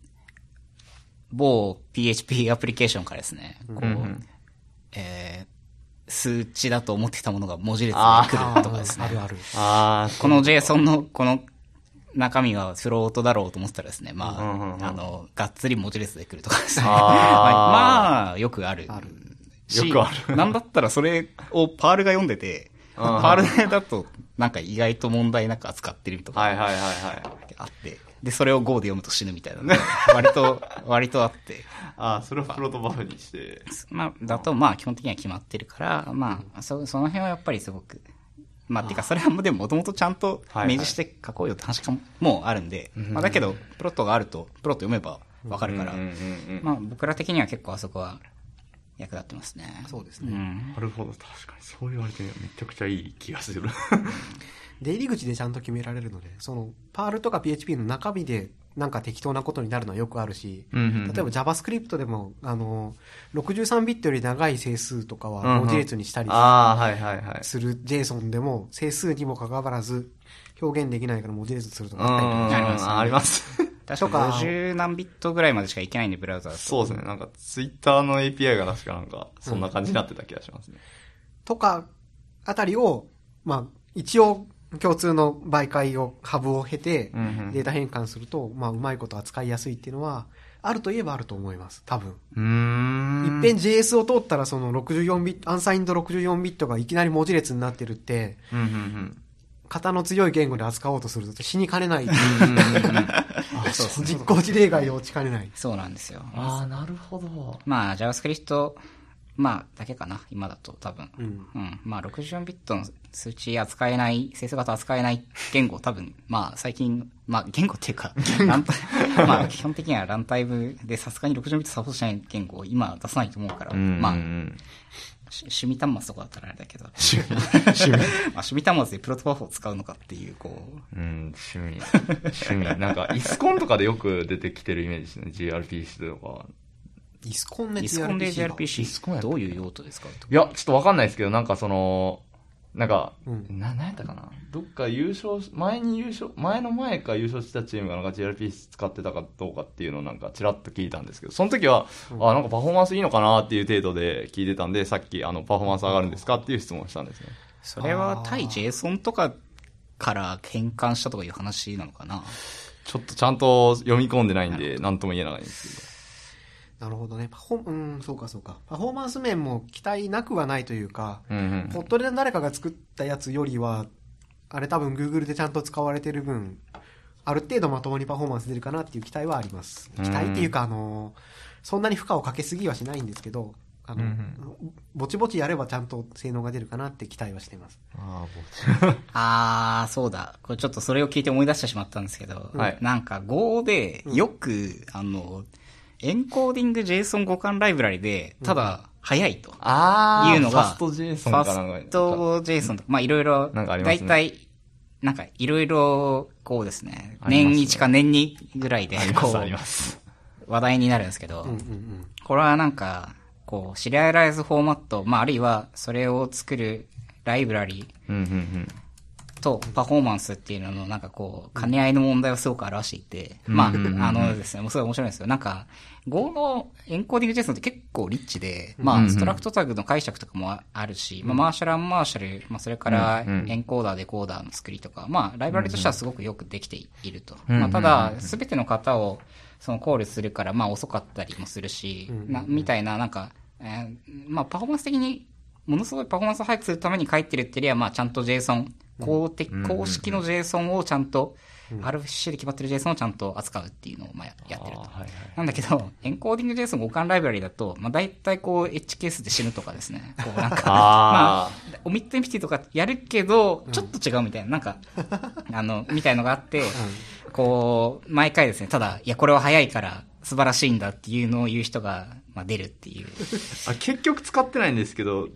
某 PHP アプリケーションからですね、こう、うんうんえー数値だと思ってたものが文字列であ来るとかですねあ。るある。ああ、この JSON のこの中身はフロートだろうと思ってたらですね、まあ、うんうんうんあの、がっつり文字列で来るとかですね。あーまあ、よくある。あるしよくあるなんだったらそれをパールが読んでて、うんパールだとなんか意外と問題なく扱ってるとかはいはいはいはい。あって、で、それを Go で読むと死ぬみたいなのが割と、割とあって。*laughs* ああ、それをプロトバフにして。まあ、だと、まあ、基本的には決まってるから、まあ、そ、その辺はやっぱりすごく、まあ、てか、それはでも、もともとちゃんと明示して書こうよって話かも、あるんで、まあ、だけど、プロットがあると、プロット読めばわかるから、まあ、僕ら的には結構あそこは役立ってますね。そうですね。うん。なるほど、確かに。そう言われてめちゃくちゃいい気がする。出入り口でちゃんと決められるので、その、パールとか PHP の中身でなんか適当なことになるのはよくあるし、うんうんうん例えば JavaScript でも、あの、63ビットより長い整数とかはうんうん文字列にしたりああ、はいはいはい。する JSON でも、整数にもかかわらず、表現できないから文字列にするとうんかありますねあります。確か50何ビットぐらいまでしかいけないんで、ブラウザ。そうですね。なんか、ツイッターの API が確かなんか、そんな感じになってた気がしますね。とか、あたりを、まあ、一応、共通の媒介を、ハブを経てデータ変換すると、まあ、うまいこと扱いやすいっていうのは、あるといえばあると思います。多分。うーん。いっぺん JS を通ったら、その64ビット、アンサインド64ビットがいきなり文字列になってるって、うんうんうん。型の強い言語で扱おうとすると死にかねない。実行事例外で落ちかねない。そうなんですよ。あー、なるほど。まあ、JavaScript、まあ、だけかな、今だと多分。うん。うん。まあ、64ビットの数値扱えない、整数型扱えない言語、多分、まあ、最近、まあ、言語っていうか、*laughs* まあ、基本的にはランタイムでさすがに60ビットサポートしない言語を今出さないと思うから、うん。まあ趣味端末とかだったらあれだけど、*laughs* *laughs* まあ、趣味。趣味端末でプロトパフを使うのかっていう、こう、うん、趣味。趣味。なんか、イスコンとかでよく出てきてるイメージですね。GRPC とか。イスコンでイスコンで GRPC イスコンやったどういう用途ですか？いや、ちょっとわかんないですけど、なんかその、なんか、うん。な、なんやったかな？どっか優勝し、前に優勝、前の前か優勝したチームがなんか GRPC 使ってたかどうかっていうのをなんかちらっと聞いたんですけど、その時は、あ、なんかパフォーマンスいいのかなっていう程度で聞いてたんで、さっきあの、パフォーマンス上がるんですかっていう質問をしたんですね。それは対 JSON とかから変換したとかいう話なのかな？ちょっとちゃんと読み込んでないんで、なんとも言えないんですなるほどね。パフォー、うん、そうかそうか。パフォーマンス面も期待なくはないというか。うんうん。ポットで誰かが作ったやつよりは、あれ多分 Google でちゃんと使われてる分、ある程度まともにパフォーマンス出るかなっていう期待はあります。うん期待っていうか、あの、そんなに負荷をかけすぎはしないんですけど、あの、うんぼちぼちやればちゃんと性能が出るかなって期待はしてます。ああ、ぼち。*laughs* あー、そうだ。これちょっとそれを聞いて思い出してしまったんですけど、はいなんか Go でよく、あの、エンコーディング JSON 互換ライブラリで、ただ、早いと。あいうのがファスト JSON フかなんか。ァスト JSON とか、まあいろいろ、大体、なんかいろいろ、こうですね、年1か年2ぐらいでこうま、す。話題になるんですけど。これはなんか、こう、シリアライズフォーマット、まああるいはそれを作るライブラリうんうんうん。とパフォーマンスっていうののなんかこう、兼ね合いの問題をすごく表していて、うん。まあ、あのですね、もうすごい面白いんですよ。なんか、Go のエンコーディング JSON って結構リッチで、まあ、ストラクトタグの解釈とかもああるし、まあ、マーシャルアンマーシャル、まあ、それからエンコーダー、デコーダーの作りとか、まあ、ライブラリとしてはすごくよくできていると。まあ、ただ、すべての方を、そのコールするから、まあ、遅かったりもするし、なみたいな、なんか、えーまあ、パフォーマンス的にものすごいパフォーマンスを早くするために書いてるっていうよりは、まあ、ちゃんと JSON、公的、うん公式の JSON をちゃんと、RFC で決まってる JSON をちゃんと扱うっていうのをまあややってると。あーはいはい。なんだけど、エンコーディング JSON 互換ライブラリだと、まあ大体こう、エッジケースで死ぬとかですね。*laughs* こうなんか、まあ、オミットエンピティとかやるけど、ちょっと違うみたいな、なんか、*laughs* あの、みたいのがあって、こう、毎回ですね、ただ、いや、これは早いから素晴らしいんだっていうのを言う人が、まあ出るっていう。あ、結局使ってないんですけど、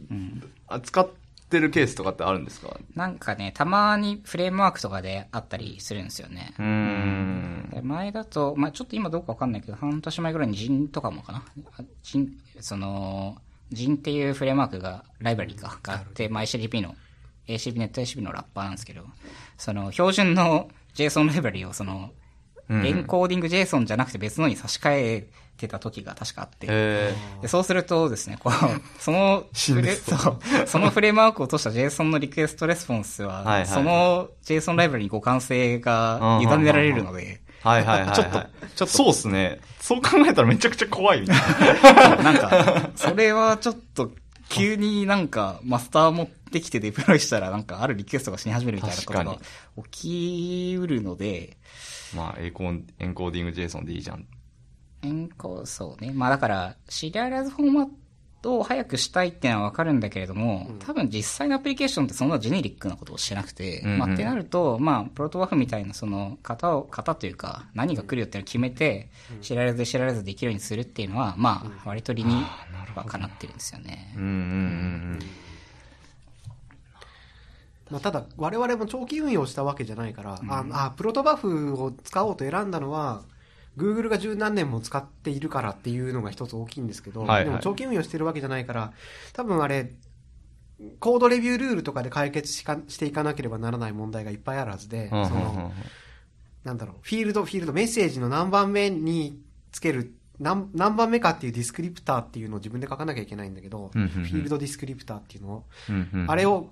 あ使ってるケースとかってあるんですか？なんかね、たまにフレームワークとかであったりするんですよねう。ーん。で前だと、まあちょっと今どうかわかんないけど、半年前ぐらいにジンとかもかな？あジン、その、ジンっていうフレームワークが、ライブラリか、があって、まあ HTTP の、ACP、ネット HTTP のラッパーなんですけど、その、標準の JSON ライブラリを、その、うんエンコーディング JSON じゃなくて別のに差し替えてた時が確かあって、えでそうするとですね、こう、*laughs* そのフレ、そう、そそのフレームワークを落とした JSON のリクエストレスポンスは、はいはいその JSON ライブラリに互換性が委ねられるので、ー、はいはいはい、はい。ちょっとちょっと。そうっすね。そう考えたらめちゃくちゃ怖い。みたいな。なんか、それはちょっと、急になんか、マスター持ってきてデプロイしたら、なんか、あるリクエストが死に始めるみたいなことが起きうるので、まあ、エコン、エンコーディング JSON でいいじゃん。エンコそうね。まあだから、シリアライズフォーマットを早くしたいっていうのはわかるんだけれども、多分実際のアプリケーションってそんなジェネリックなことをしてなくて、うんうんまあってなると、まあ、プロトワーフみたいなその型を、型というか、何が来るよっていうのを決めて、シリアライズでシリアライズできるようにするっていうのは、まあ、割と理にはかなってるんですよね。うんうんうんまあ、ただ、我々も長期運用したわけじゃないから、ああ、プロトバフを使おうと選んだのは、Google が十何年も使っているからっていうのが一つ大きいんですけど、はいはい。でも長期運用してるわけじゃないから、多分あれ、コードレビュールールとかで解決しかしていかなければならない問題がいっぱいあるはずで、うん。うん。その、なんだろう、フィールド、フィールド、メッセージの何番目につける、何何番目かっていうディスクリプターっていうのを自分で書かなきゃいけないんだけど、うんうんうん。フィールドディスクリプターっていうのを、うんうん。あれを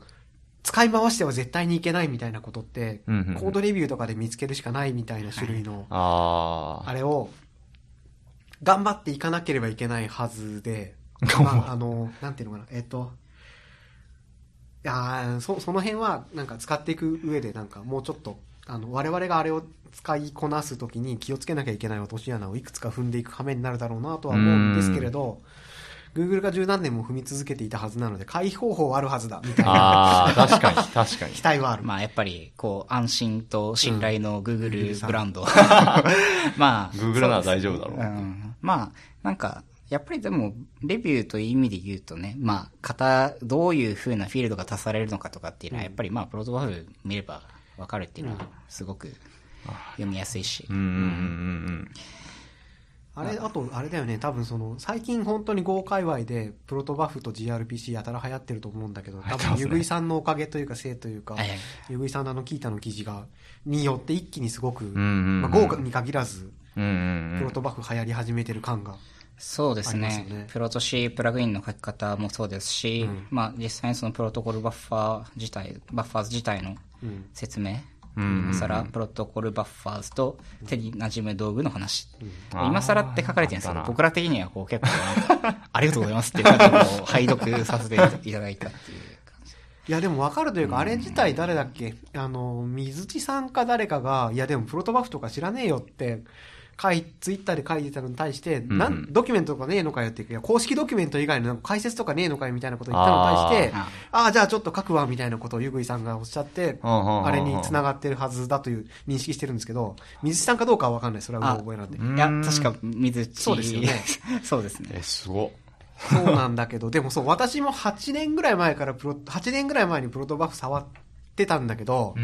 使い回しては絶対にいけないみたいなことって、うんうんうん。コードレビューとかで見つけるしかないみたいな種類の、ああれを、頑張っていかなければいけないはずで、まあ、あの、なんていうのかな、えっと、いやーそその辺は、なんか使っていく上で、なんかもうちょっと、あの、我々があれを使いこなすときに気をつけなきゃいけない落とし穴をいくつか踏んでいく羽目になるだろうなとは思うんですけれど、Google が十何年も踏み続けていたはずなので、回避方法はあるはずだ、みたいなああ、確かに、確かに。期待はある。まあやっぱり、こう、安心と信頼の Google さんブランド。*laughs* まあ。Google なら大丈夫だろうん。まあ、なんか、やっぱりでも、レビューという意味で言うとね、まあ、型、どういう風なフィールドが足されるのかとかっていうのは、やっぱりまあ、プロトバフ見ればわかるっていうのは、すごく読みやすいしうん。うんうんうんあれ、あと、あれだよね、多分その、最近本当に Go 界隈で、プロトバフと GRPC やたら流行ってると思うんだけど、多分、ゆぐいさんのおかげというか、せいというかゆぐいさんのあの、キータの記事が、によって一気にすごく、まあ、Go に限らず、プロトバフ流行り始めてる感が。そうですね。プロト C プラグインの書き方もそうですし、うん。まあ実際にそのプロトコルバッファー自体、バッファーズ自体のうん。説明、うん今更プロトコルバッファーズと手に馴染む道具の話、うん。今更って書かれてるんですけど、僕ら的にはこう結構なんか、ありがとうございますっていう感じ拝読させていただいたっていう感じ。いや、でも分かるというか、あれ自体誰だっけ？あの、水地さんか誰かが、いや、でもプロトバフとか知らねえよって、書い、ツイッターで書いてたのに対して、んなん、ドキュメントとかねえのかよっていう公式ドキュメント以外の解説とかねえのかよみたいなことを言ったのに対して、あああ、じゃあちょっと書くわ、みたいなことをゆぐいさんがおっしゃって、あれに繋がってるはずだという認識してるんですけど、水地さんかどうかは分かんない。それはもう覚えなんで。うんいや、確か水地。そうですよね。そうですね。え、すごっ。そうなんだけど、でもそう、私も8年ぐらい前からプロ、8年ぐらい前にプロトバフ触ってたんだけど、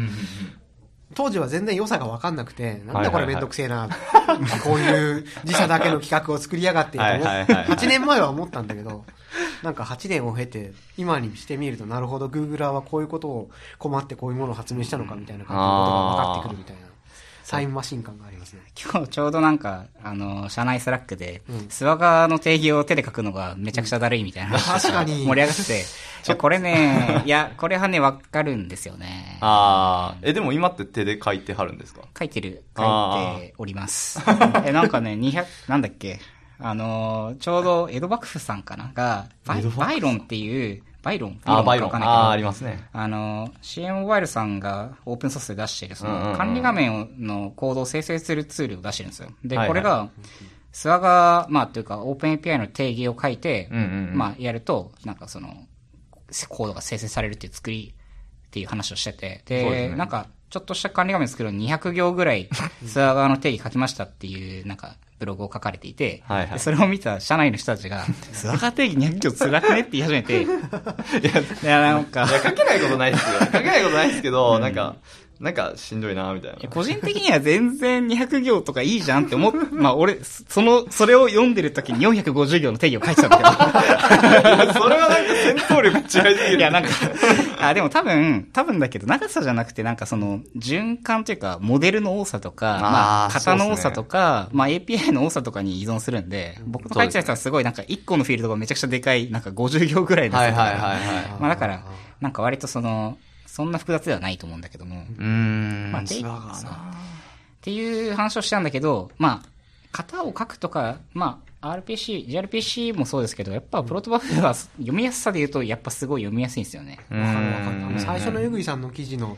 当時は全然良さが分かんなくて、なんだこれめんどくせえな、*laughs* こういう自社だけの企画を作りやがってと思っはいはいはいはい。8年前は思ったんだけど、なんか8年を経て、今にしてみると、なるほど、グーグラーはこういうことを困ってこういうものを発明したのかみたいな感じのことが分かってくるみたいな、タイムマシン感がありますね。今日ちょうどなんか、あの、社内スラックでうん、 Swagger の定義を手で書くのがめちゃくちゃだるいみたいな話確かに。盛り上がってて、*laughs* いやこれね、いや、これはね、わかるんですよね。ああ、え、でも今って手で書いてはるんですか？書いてる、書いております。*laughs* え、なんかね、200、なんだっけ、あのー、ちょうど江戸幕府さんかな？が、バイロンっていう、バイロンあー、バイロン。あありますね。あの、CM モバイルさんがオープンソースで出している、その管理画面のコードを生成するツールを出してるんですよ。で、これが、スワガまあ、というか、オープン API の定義を書いて、まあ、やると、なんかその、コードが生成されるっていう作りっていう話をしてて、で、なんか、ちょっとした管理画面作るのに200行ぐらい、スワガの定義書きましたっていう、なんか、ブログを書かれていて、はいはい。でそれを見た社内の人たちが、スワガ定義200行辛くね？って言い始めて、いや、なんか、いや、書けないことないですよ。書けないことないですけど、なんか、なんかしんどいな、みたいな。個人的には全然200行とかいいじゃんって思っ、*laughs* まあ俺、その、それを読んでる時に450行の定義を書いてたんだけど。*laughs* それはなんか戦闘力違いすぎる。いや、なんか、あ、でも多分、多分だけど、長さじゃなくて、なんかその、循環というか、モデルの多さとか、まあ、あー型の多さとか、まあ API の多さとかに依存するんで、僕の書いてたやつはすごいなんか1個のフィールドがめちゃくちゃでかい、なんか50行ぐらいですはいはいはいはい。まあだから、なんか割とその、そんな複雑ではないと思うんだけども、うーん。まあ、定ツアーがそうなっていう話をしたんだけど、まあ、型を書くとか、まあ、RPC、GRPC もそうですけど、やっぱプロトバフは読みやすさで言うと、やっぱすごい読みやすいんですよね。うわかるわかる。最初のゆぐいさんの記事の、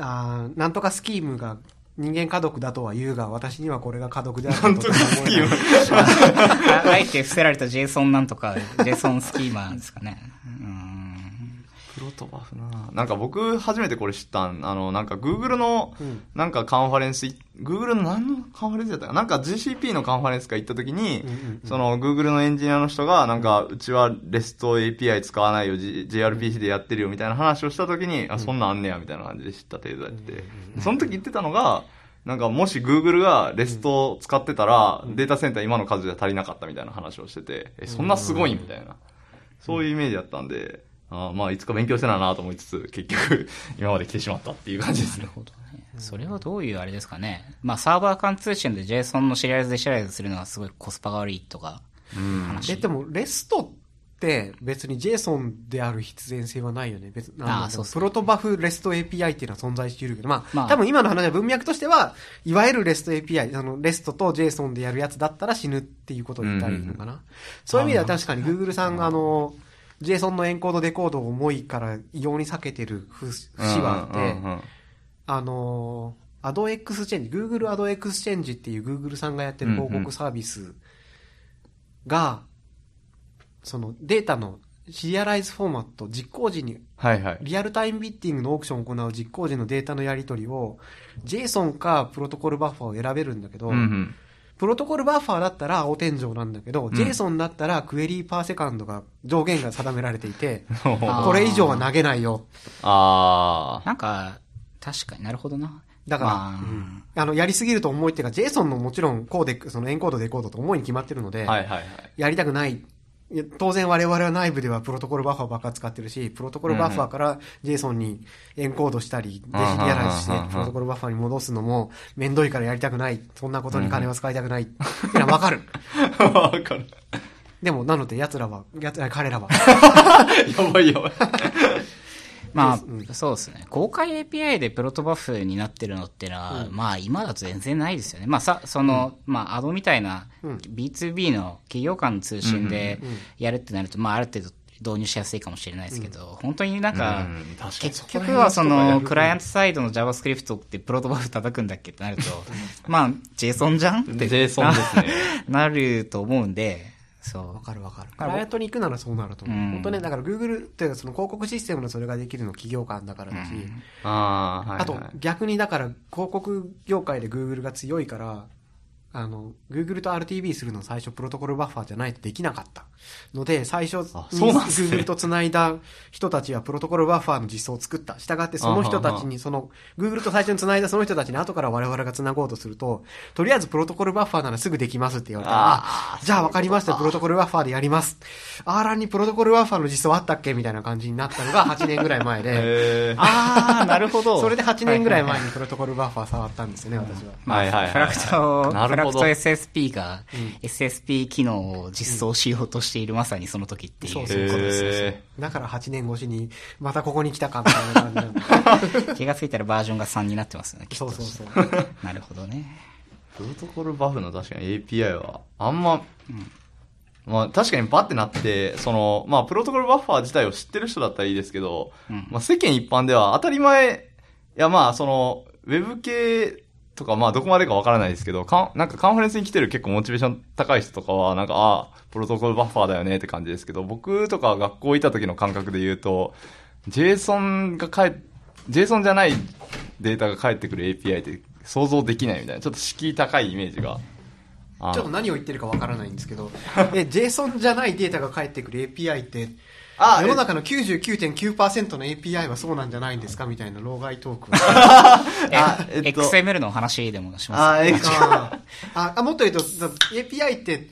あーなんとかスキームが人間家族だとは言うが、私にはこれが家族であることとスキーム *laughs* ああえて伏せられた JSON なんとか、JSON スキーマーですかね。ロトバフな。なんか僕初めてこれ知ったん、あの、なんか Google のうん、なんかカンファレンスい、Google の何のカンファレンスだったかな？なんか GCP のカンファレンスか行った時にうんうんうん、その Google のエンジニアの人が、なんか、うちは REST API 使わないよ、G- JRPC でやってるよみたいな話をした時に、あ、そんなんあんねや、みたいな感じで知った程度やって。その時言ってたのが、なんかもし Google が REST を使ってたら、データセンター今の数じゃ足りなかったみたいな話をしてて、え、そんなすごいみたいな。そういうイメージだったんで、あーまあ、いつか勉強せななと思いつつ、結局、*laughs* 今まで来てしまったっていう感じですね。それはどういうあれですかね。まあ、サーバー間通信で JSON のシリアライズでシリアライズするのはすごいコスパが悪いとか、うん。え、でも、レストっって別に JSON である必然性はないよね。別に、あーそうっすねプロトバフ REST API っていうのは存在しているけど、まあ、まあ多分今の話は文脈としては、いわゆる REST API、あの、REST と JSON でやるやつだったら死ぬっていうことを言ったらいいのかな。そういう意味では確かに Google さんがあの、JSON のエンコードデコードを重いから異様に避けてる節はあって、あのー、アドエクスチェンジ、Google アドエクスチェンジっていう Google さんがやってる広告サービスが、そのデータのシリアライズフォーマット、実行時に、はいはい。リアルタイムビディングのオークションを行う実行時のデータのやり取りを、JSON かプロトコルバッファーを選べるんだけど、うんうん。プロトコルバッファーだったら青天井なんだけど、ん JSON だったらクエリーパーセカンドが上限が定められていて、これ以上は投げないよ。あなんか、確かになるほどな。だから、まあうんあの、やりすぎると重いっていうか、JSON のもちろんコーデック、そのエンコードデコードと重いに決まってるので、あ。はいはいはい。やりたくない。当然我々は内部ではプロトコルバッファーばっか使ってるし、プロトコルバッファーから JSON にエンコードしたり、デシリアライズしてプロトコルバッファーに戻すのも面倒いからやりたくない。そんなことに金は使いたくない。ってのはわかる。*laughs* わかる。でも、なので奴らは、奴ら、彼らは、*laughs* やばいやばい。まあ、うんそうですね。公開 API でプロトバフになってるのってのは、まあ今だと全然ないですよね。まあさ、その、まあアドみたいなうん B2B の企業間の通信でうんうんやるってなると、まあある程度導入しやすいかもしれないですけど、本当になんか、うん確かに結局はそのクライアントサイドの JavaScript ってプロトバフ叩くんだっけってなると、*laughs* まあ JSON じゃんって JSON ですね。*laughs* なると思うんで、そう。わかるわかる。クライアントに行くならそうなると思う。うん本当ね、だから Google っていうかその広告システムのそれができるの企業間だからだし、ああ、はい、はい。あと逆にだから広告業界で Google が強いから、あの、Google と RTB するの最初プロトコルバッファーじゃないとできなかったので、最初そうなんですね。Google と繋いだ人たちはプロトコルバッファーの実装を作った。したがってその人たちに、その、Google と最初に繋いだその人たちに後から我々が繋ごうとすると、とりあえずプロトコルバッファーならすぐできますって言われたら、ああじゃあ分かりました、プロトコルバッファーでやります。アーランにプロトコルバッファーの実装あったっけみたいな感じになったのが8年ぐらい前で、へー。ああ、なるほど。それで8年ぐらい前にプロトコルバッファー触ったんですよね、私は。まあ、はいはいはい。フラクト、なるほど。フラクト SSP が、SSP 機能を実装しようとしているまさにその時っていう。そうそうそうだから8年越しに、またここに来たかみたいな感じ。気がついたらバージョンが3になってますよね、きっと。そうそうそう。なるほどね。プロトコルバフの確かに API は、あんま、まあ確かにバってなって、その、まあプロトコルバッファー自体を知ってる人だったらいいですけど、うん。まあ世間一般では当たり前、いやまあその、ウェブ系とかまあどこまでかわからないですけど、かんなんかカンファレンスに来てる結構モチベーション高い人とかは、なんか、ああ、プロトコルバッファーだよねって感じですけど、僕とか学校いた時の感覚で言うと、JSON が返、JSON じゃないデータが返ってくる API って想像できないみたいな、ちょっと敷居高いイメージが。ちょっと何を言ってるかわからないんですけど、え、JSON じゃないデータが返ってくる API って、あ世の中の99.9%の API はそうなんじゃないんですかみたいな老害トークを。*laughs* ああえっと XML の話でもします。あ、え、ああ、もっと言うと、だ API って、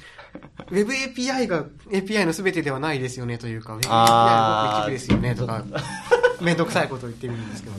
Web API が API の全てではないですよねというか、Web API の一部ですよねとか、めんどくさいことを言ってみるんですけど。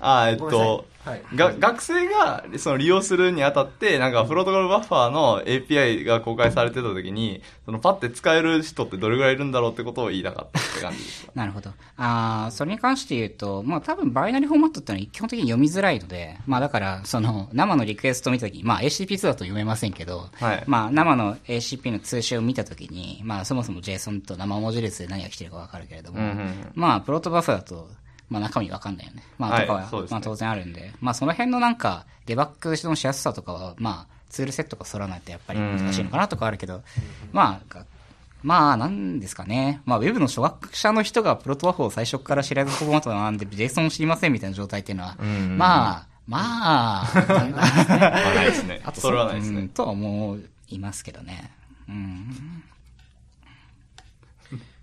あ、えっと、はいが学生がその利用するにあたって、なんかプロトコルバッファーの API が公開されてた時に、そのパッて使える人ってどれぐらいいるんだろうってことを言いたかったって感じでした。なるほど。*laughs* ああ、それに関して言うと、まあ多分バイナリーフォーマットってのは基本的に読みづらいので、まあだから、その生のリクエストを見たときに、まあ *laughs* HTTP2 だと読めませんけど、はいまあ生の ACP の通信を見たときに、まあそもそも JSON と生文字列で何が来てるかわかるけれども、うんうんうんまあプロトバフだと、まあ中身わかんないよね。まあはいとかは、そうですねまあ当然あるんで、まあその辺のなんか、デバッグのしやすさとかは、まあツールセットが揃わないとやっぱり難しいのかなとかあるけど、まあ、まあ、なんですかね。まあ、ウェブの初学者の人がプロトワフを最初から知らずフォーマットなんで、JSON を知りませんみたいな状態っていうのは、んまあ、まあ、まあないですね。あとそれはないです *laughs* うんね。とは思いますけどね。うん。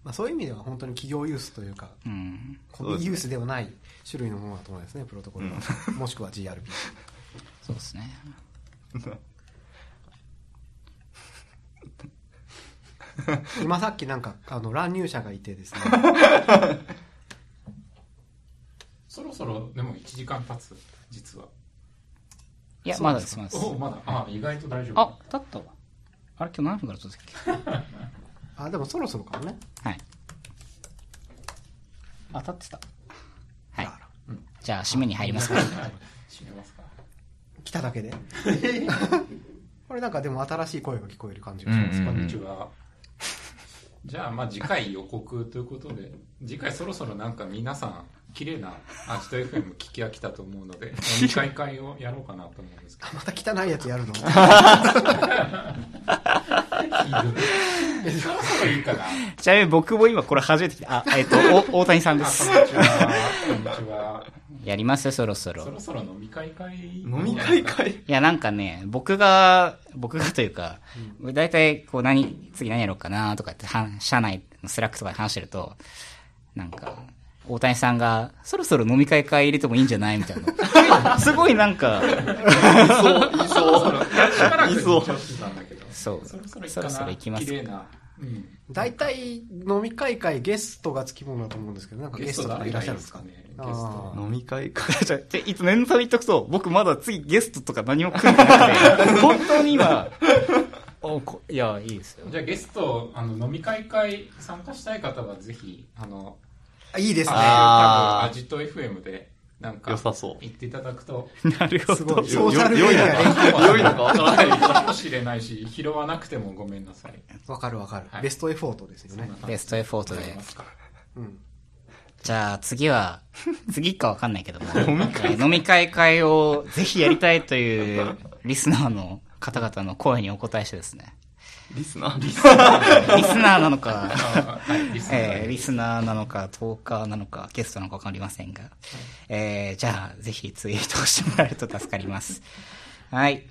まあ、そういう意味では本当に企業ユースというか、うん。コミユースではない種類のものだと思いますね、プロトコルは。*laughs* もしくは GRP。そうですね。今さっきなんか、あの、乱入者がいてですね、*laughs* そろそろでも1時間経つ実はいや、まだです、まだです。おまだあ意外と大丈夫あ、だったわ。あれ、今日何分から撮ったっけ？あ、でもそろそろかもね。はい。当たってた。はい。じゃあ、締めに入りますか。*laughs* 締めますか。来ただけで？*laughs* これなんかでも新しい声が聞こえる感じがします。うんこんにちは。じゃあ、まあ次回予告ということで、次回そろそろなんか皆さん、綺麗なアジト FM 聞き飽きたと思うので、飲み会会をやろうかなと思うんですけど。また汚いやつやるの？*laughs* そろそろいいかな。ちなみに僕も今これ初めて来た。あ、えっ、と、お *laughs* 大谷さんであ、こすん。にちは。こんにちは。やりますよ、そろそろそ。ろそろ飲み会会？飲み会会いや、なんかね、僕が、僕がというか、大体、こう何、次何やろうかなとかって、は社内のスラックとかで話してると、なんか、大谷さんが、そろそろ飲み会会入れてもいいんじゃないみたいな。*laughs* すごいなんか、*laughs* そう、いそう。いそうそうそろそろ行そろそろ行きます綺麗な。うん。大体飲み会会ゲストがつきものだと思うんですけど、なんかゲストとかいらっしゃるんですか？ねゲストあ飲み会会。じゃいつ念のため言っとくと、僕まだ次ゲストとか何も組んでなくて、*laughs* 本当に今、おこいや、いいですよ。じゃあゲスト、あの、飲み会会参加したい方はぜひ、あの、あいいですね。多分アジト FM で、なんか、良さそう言っていただくと、*laughs* なるほどすごい。。ソーシャルメディア連良いのか？わからない。かもしれないし、拾わなくてもごめんなさい。わかるわかるは。いベストエフォートですよねベストエフォートで。じゃあ次は、*laughs* 次かわかんないけども、飲み会会をぜひやりたいというリスナーの方々の声にお答えしてですね、リスナー？リスナーなのか、*laughs* あはい、リスナーえーリスナーなのか、トーカーなのか、ゲストなのかわかりませんが、えーじゃあぜひツイートをしてもらえると助かります。はい。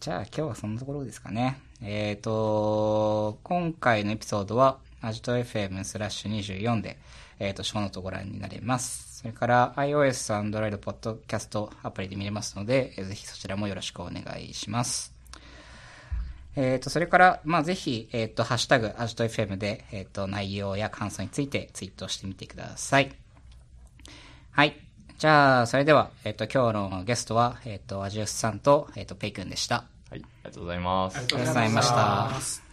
じゃあ今日はそんなところですかね。えっ、と、今回のエピソードは、アジト FM スラッシュ24で、えっ、と、ショーノートご覧になれます。それから iOS、Android、Podcast アプリで見れますので、えーぜひそちらもよろしくお願いします。えっ、と、それから、まあ、ぜひ、えっ、と、ハッシュタグ、アジト FM で、えっ、と、内容や感想についてツイートしてみてください。はい。じゃあ、それでは、えっ、と、今日のゲストは、えっ、と、アジュスさんと、えっ、と、ペイ君でした。はい、ありがとうございます。ありがとうございました。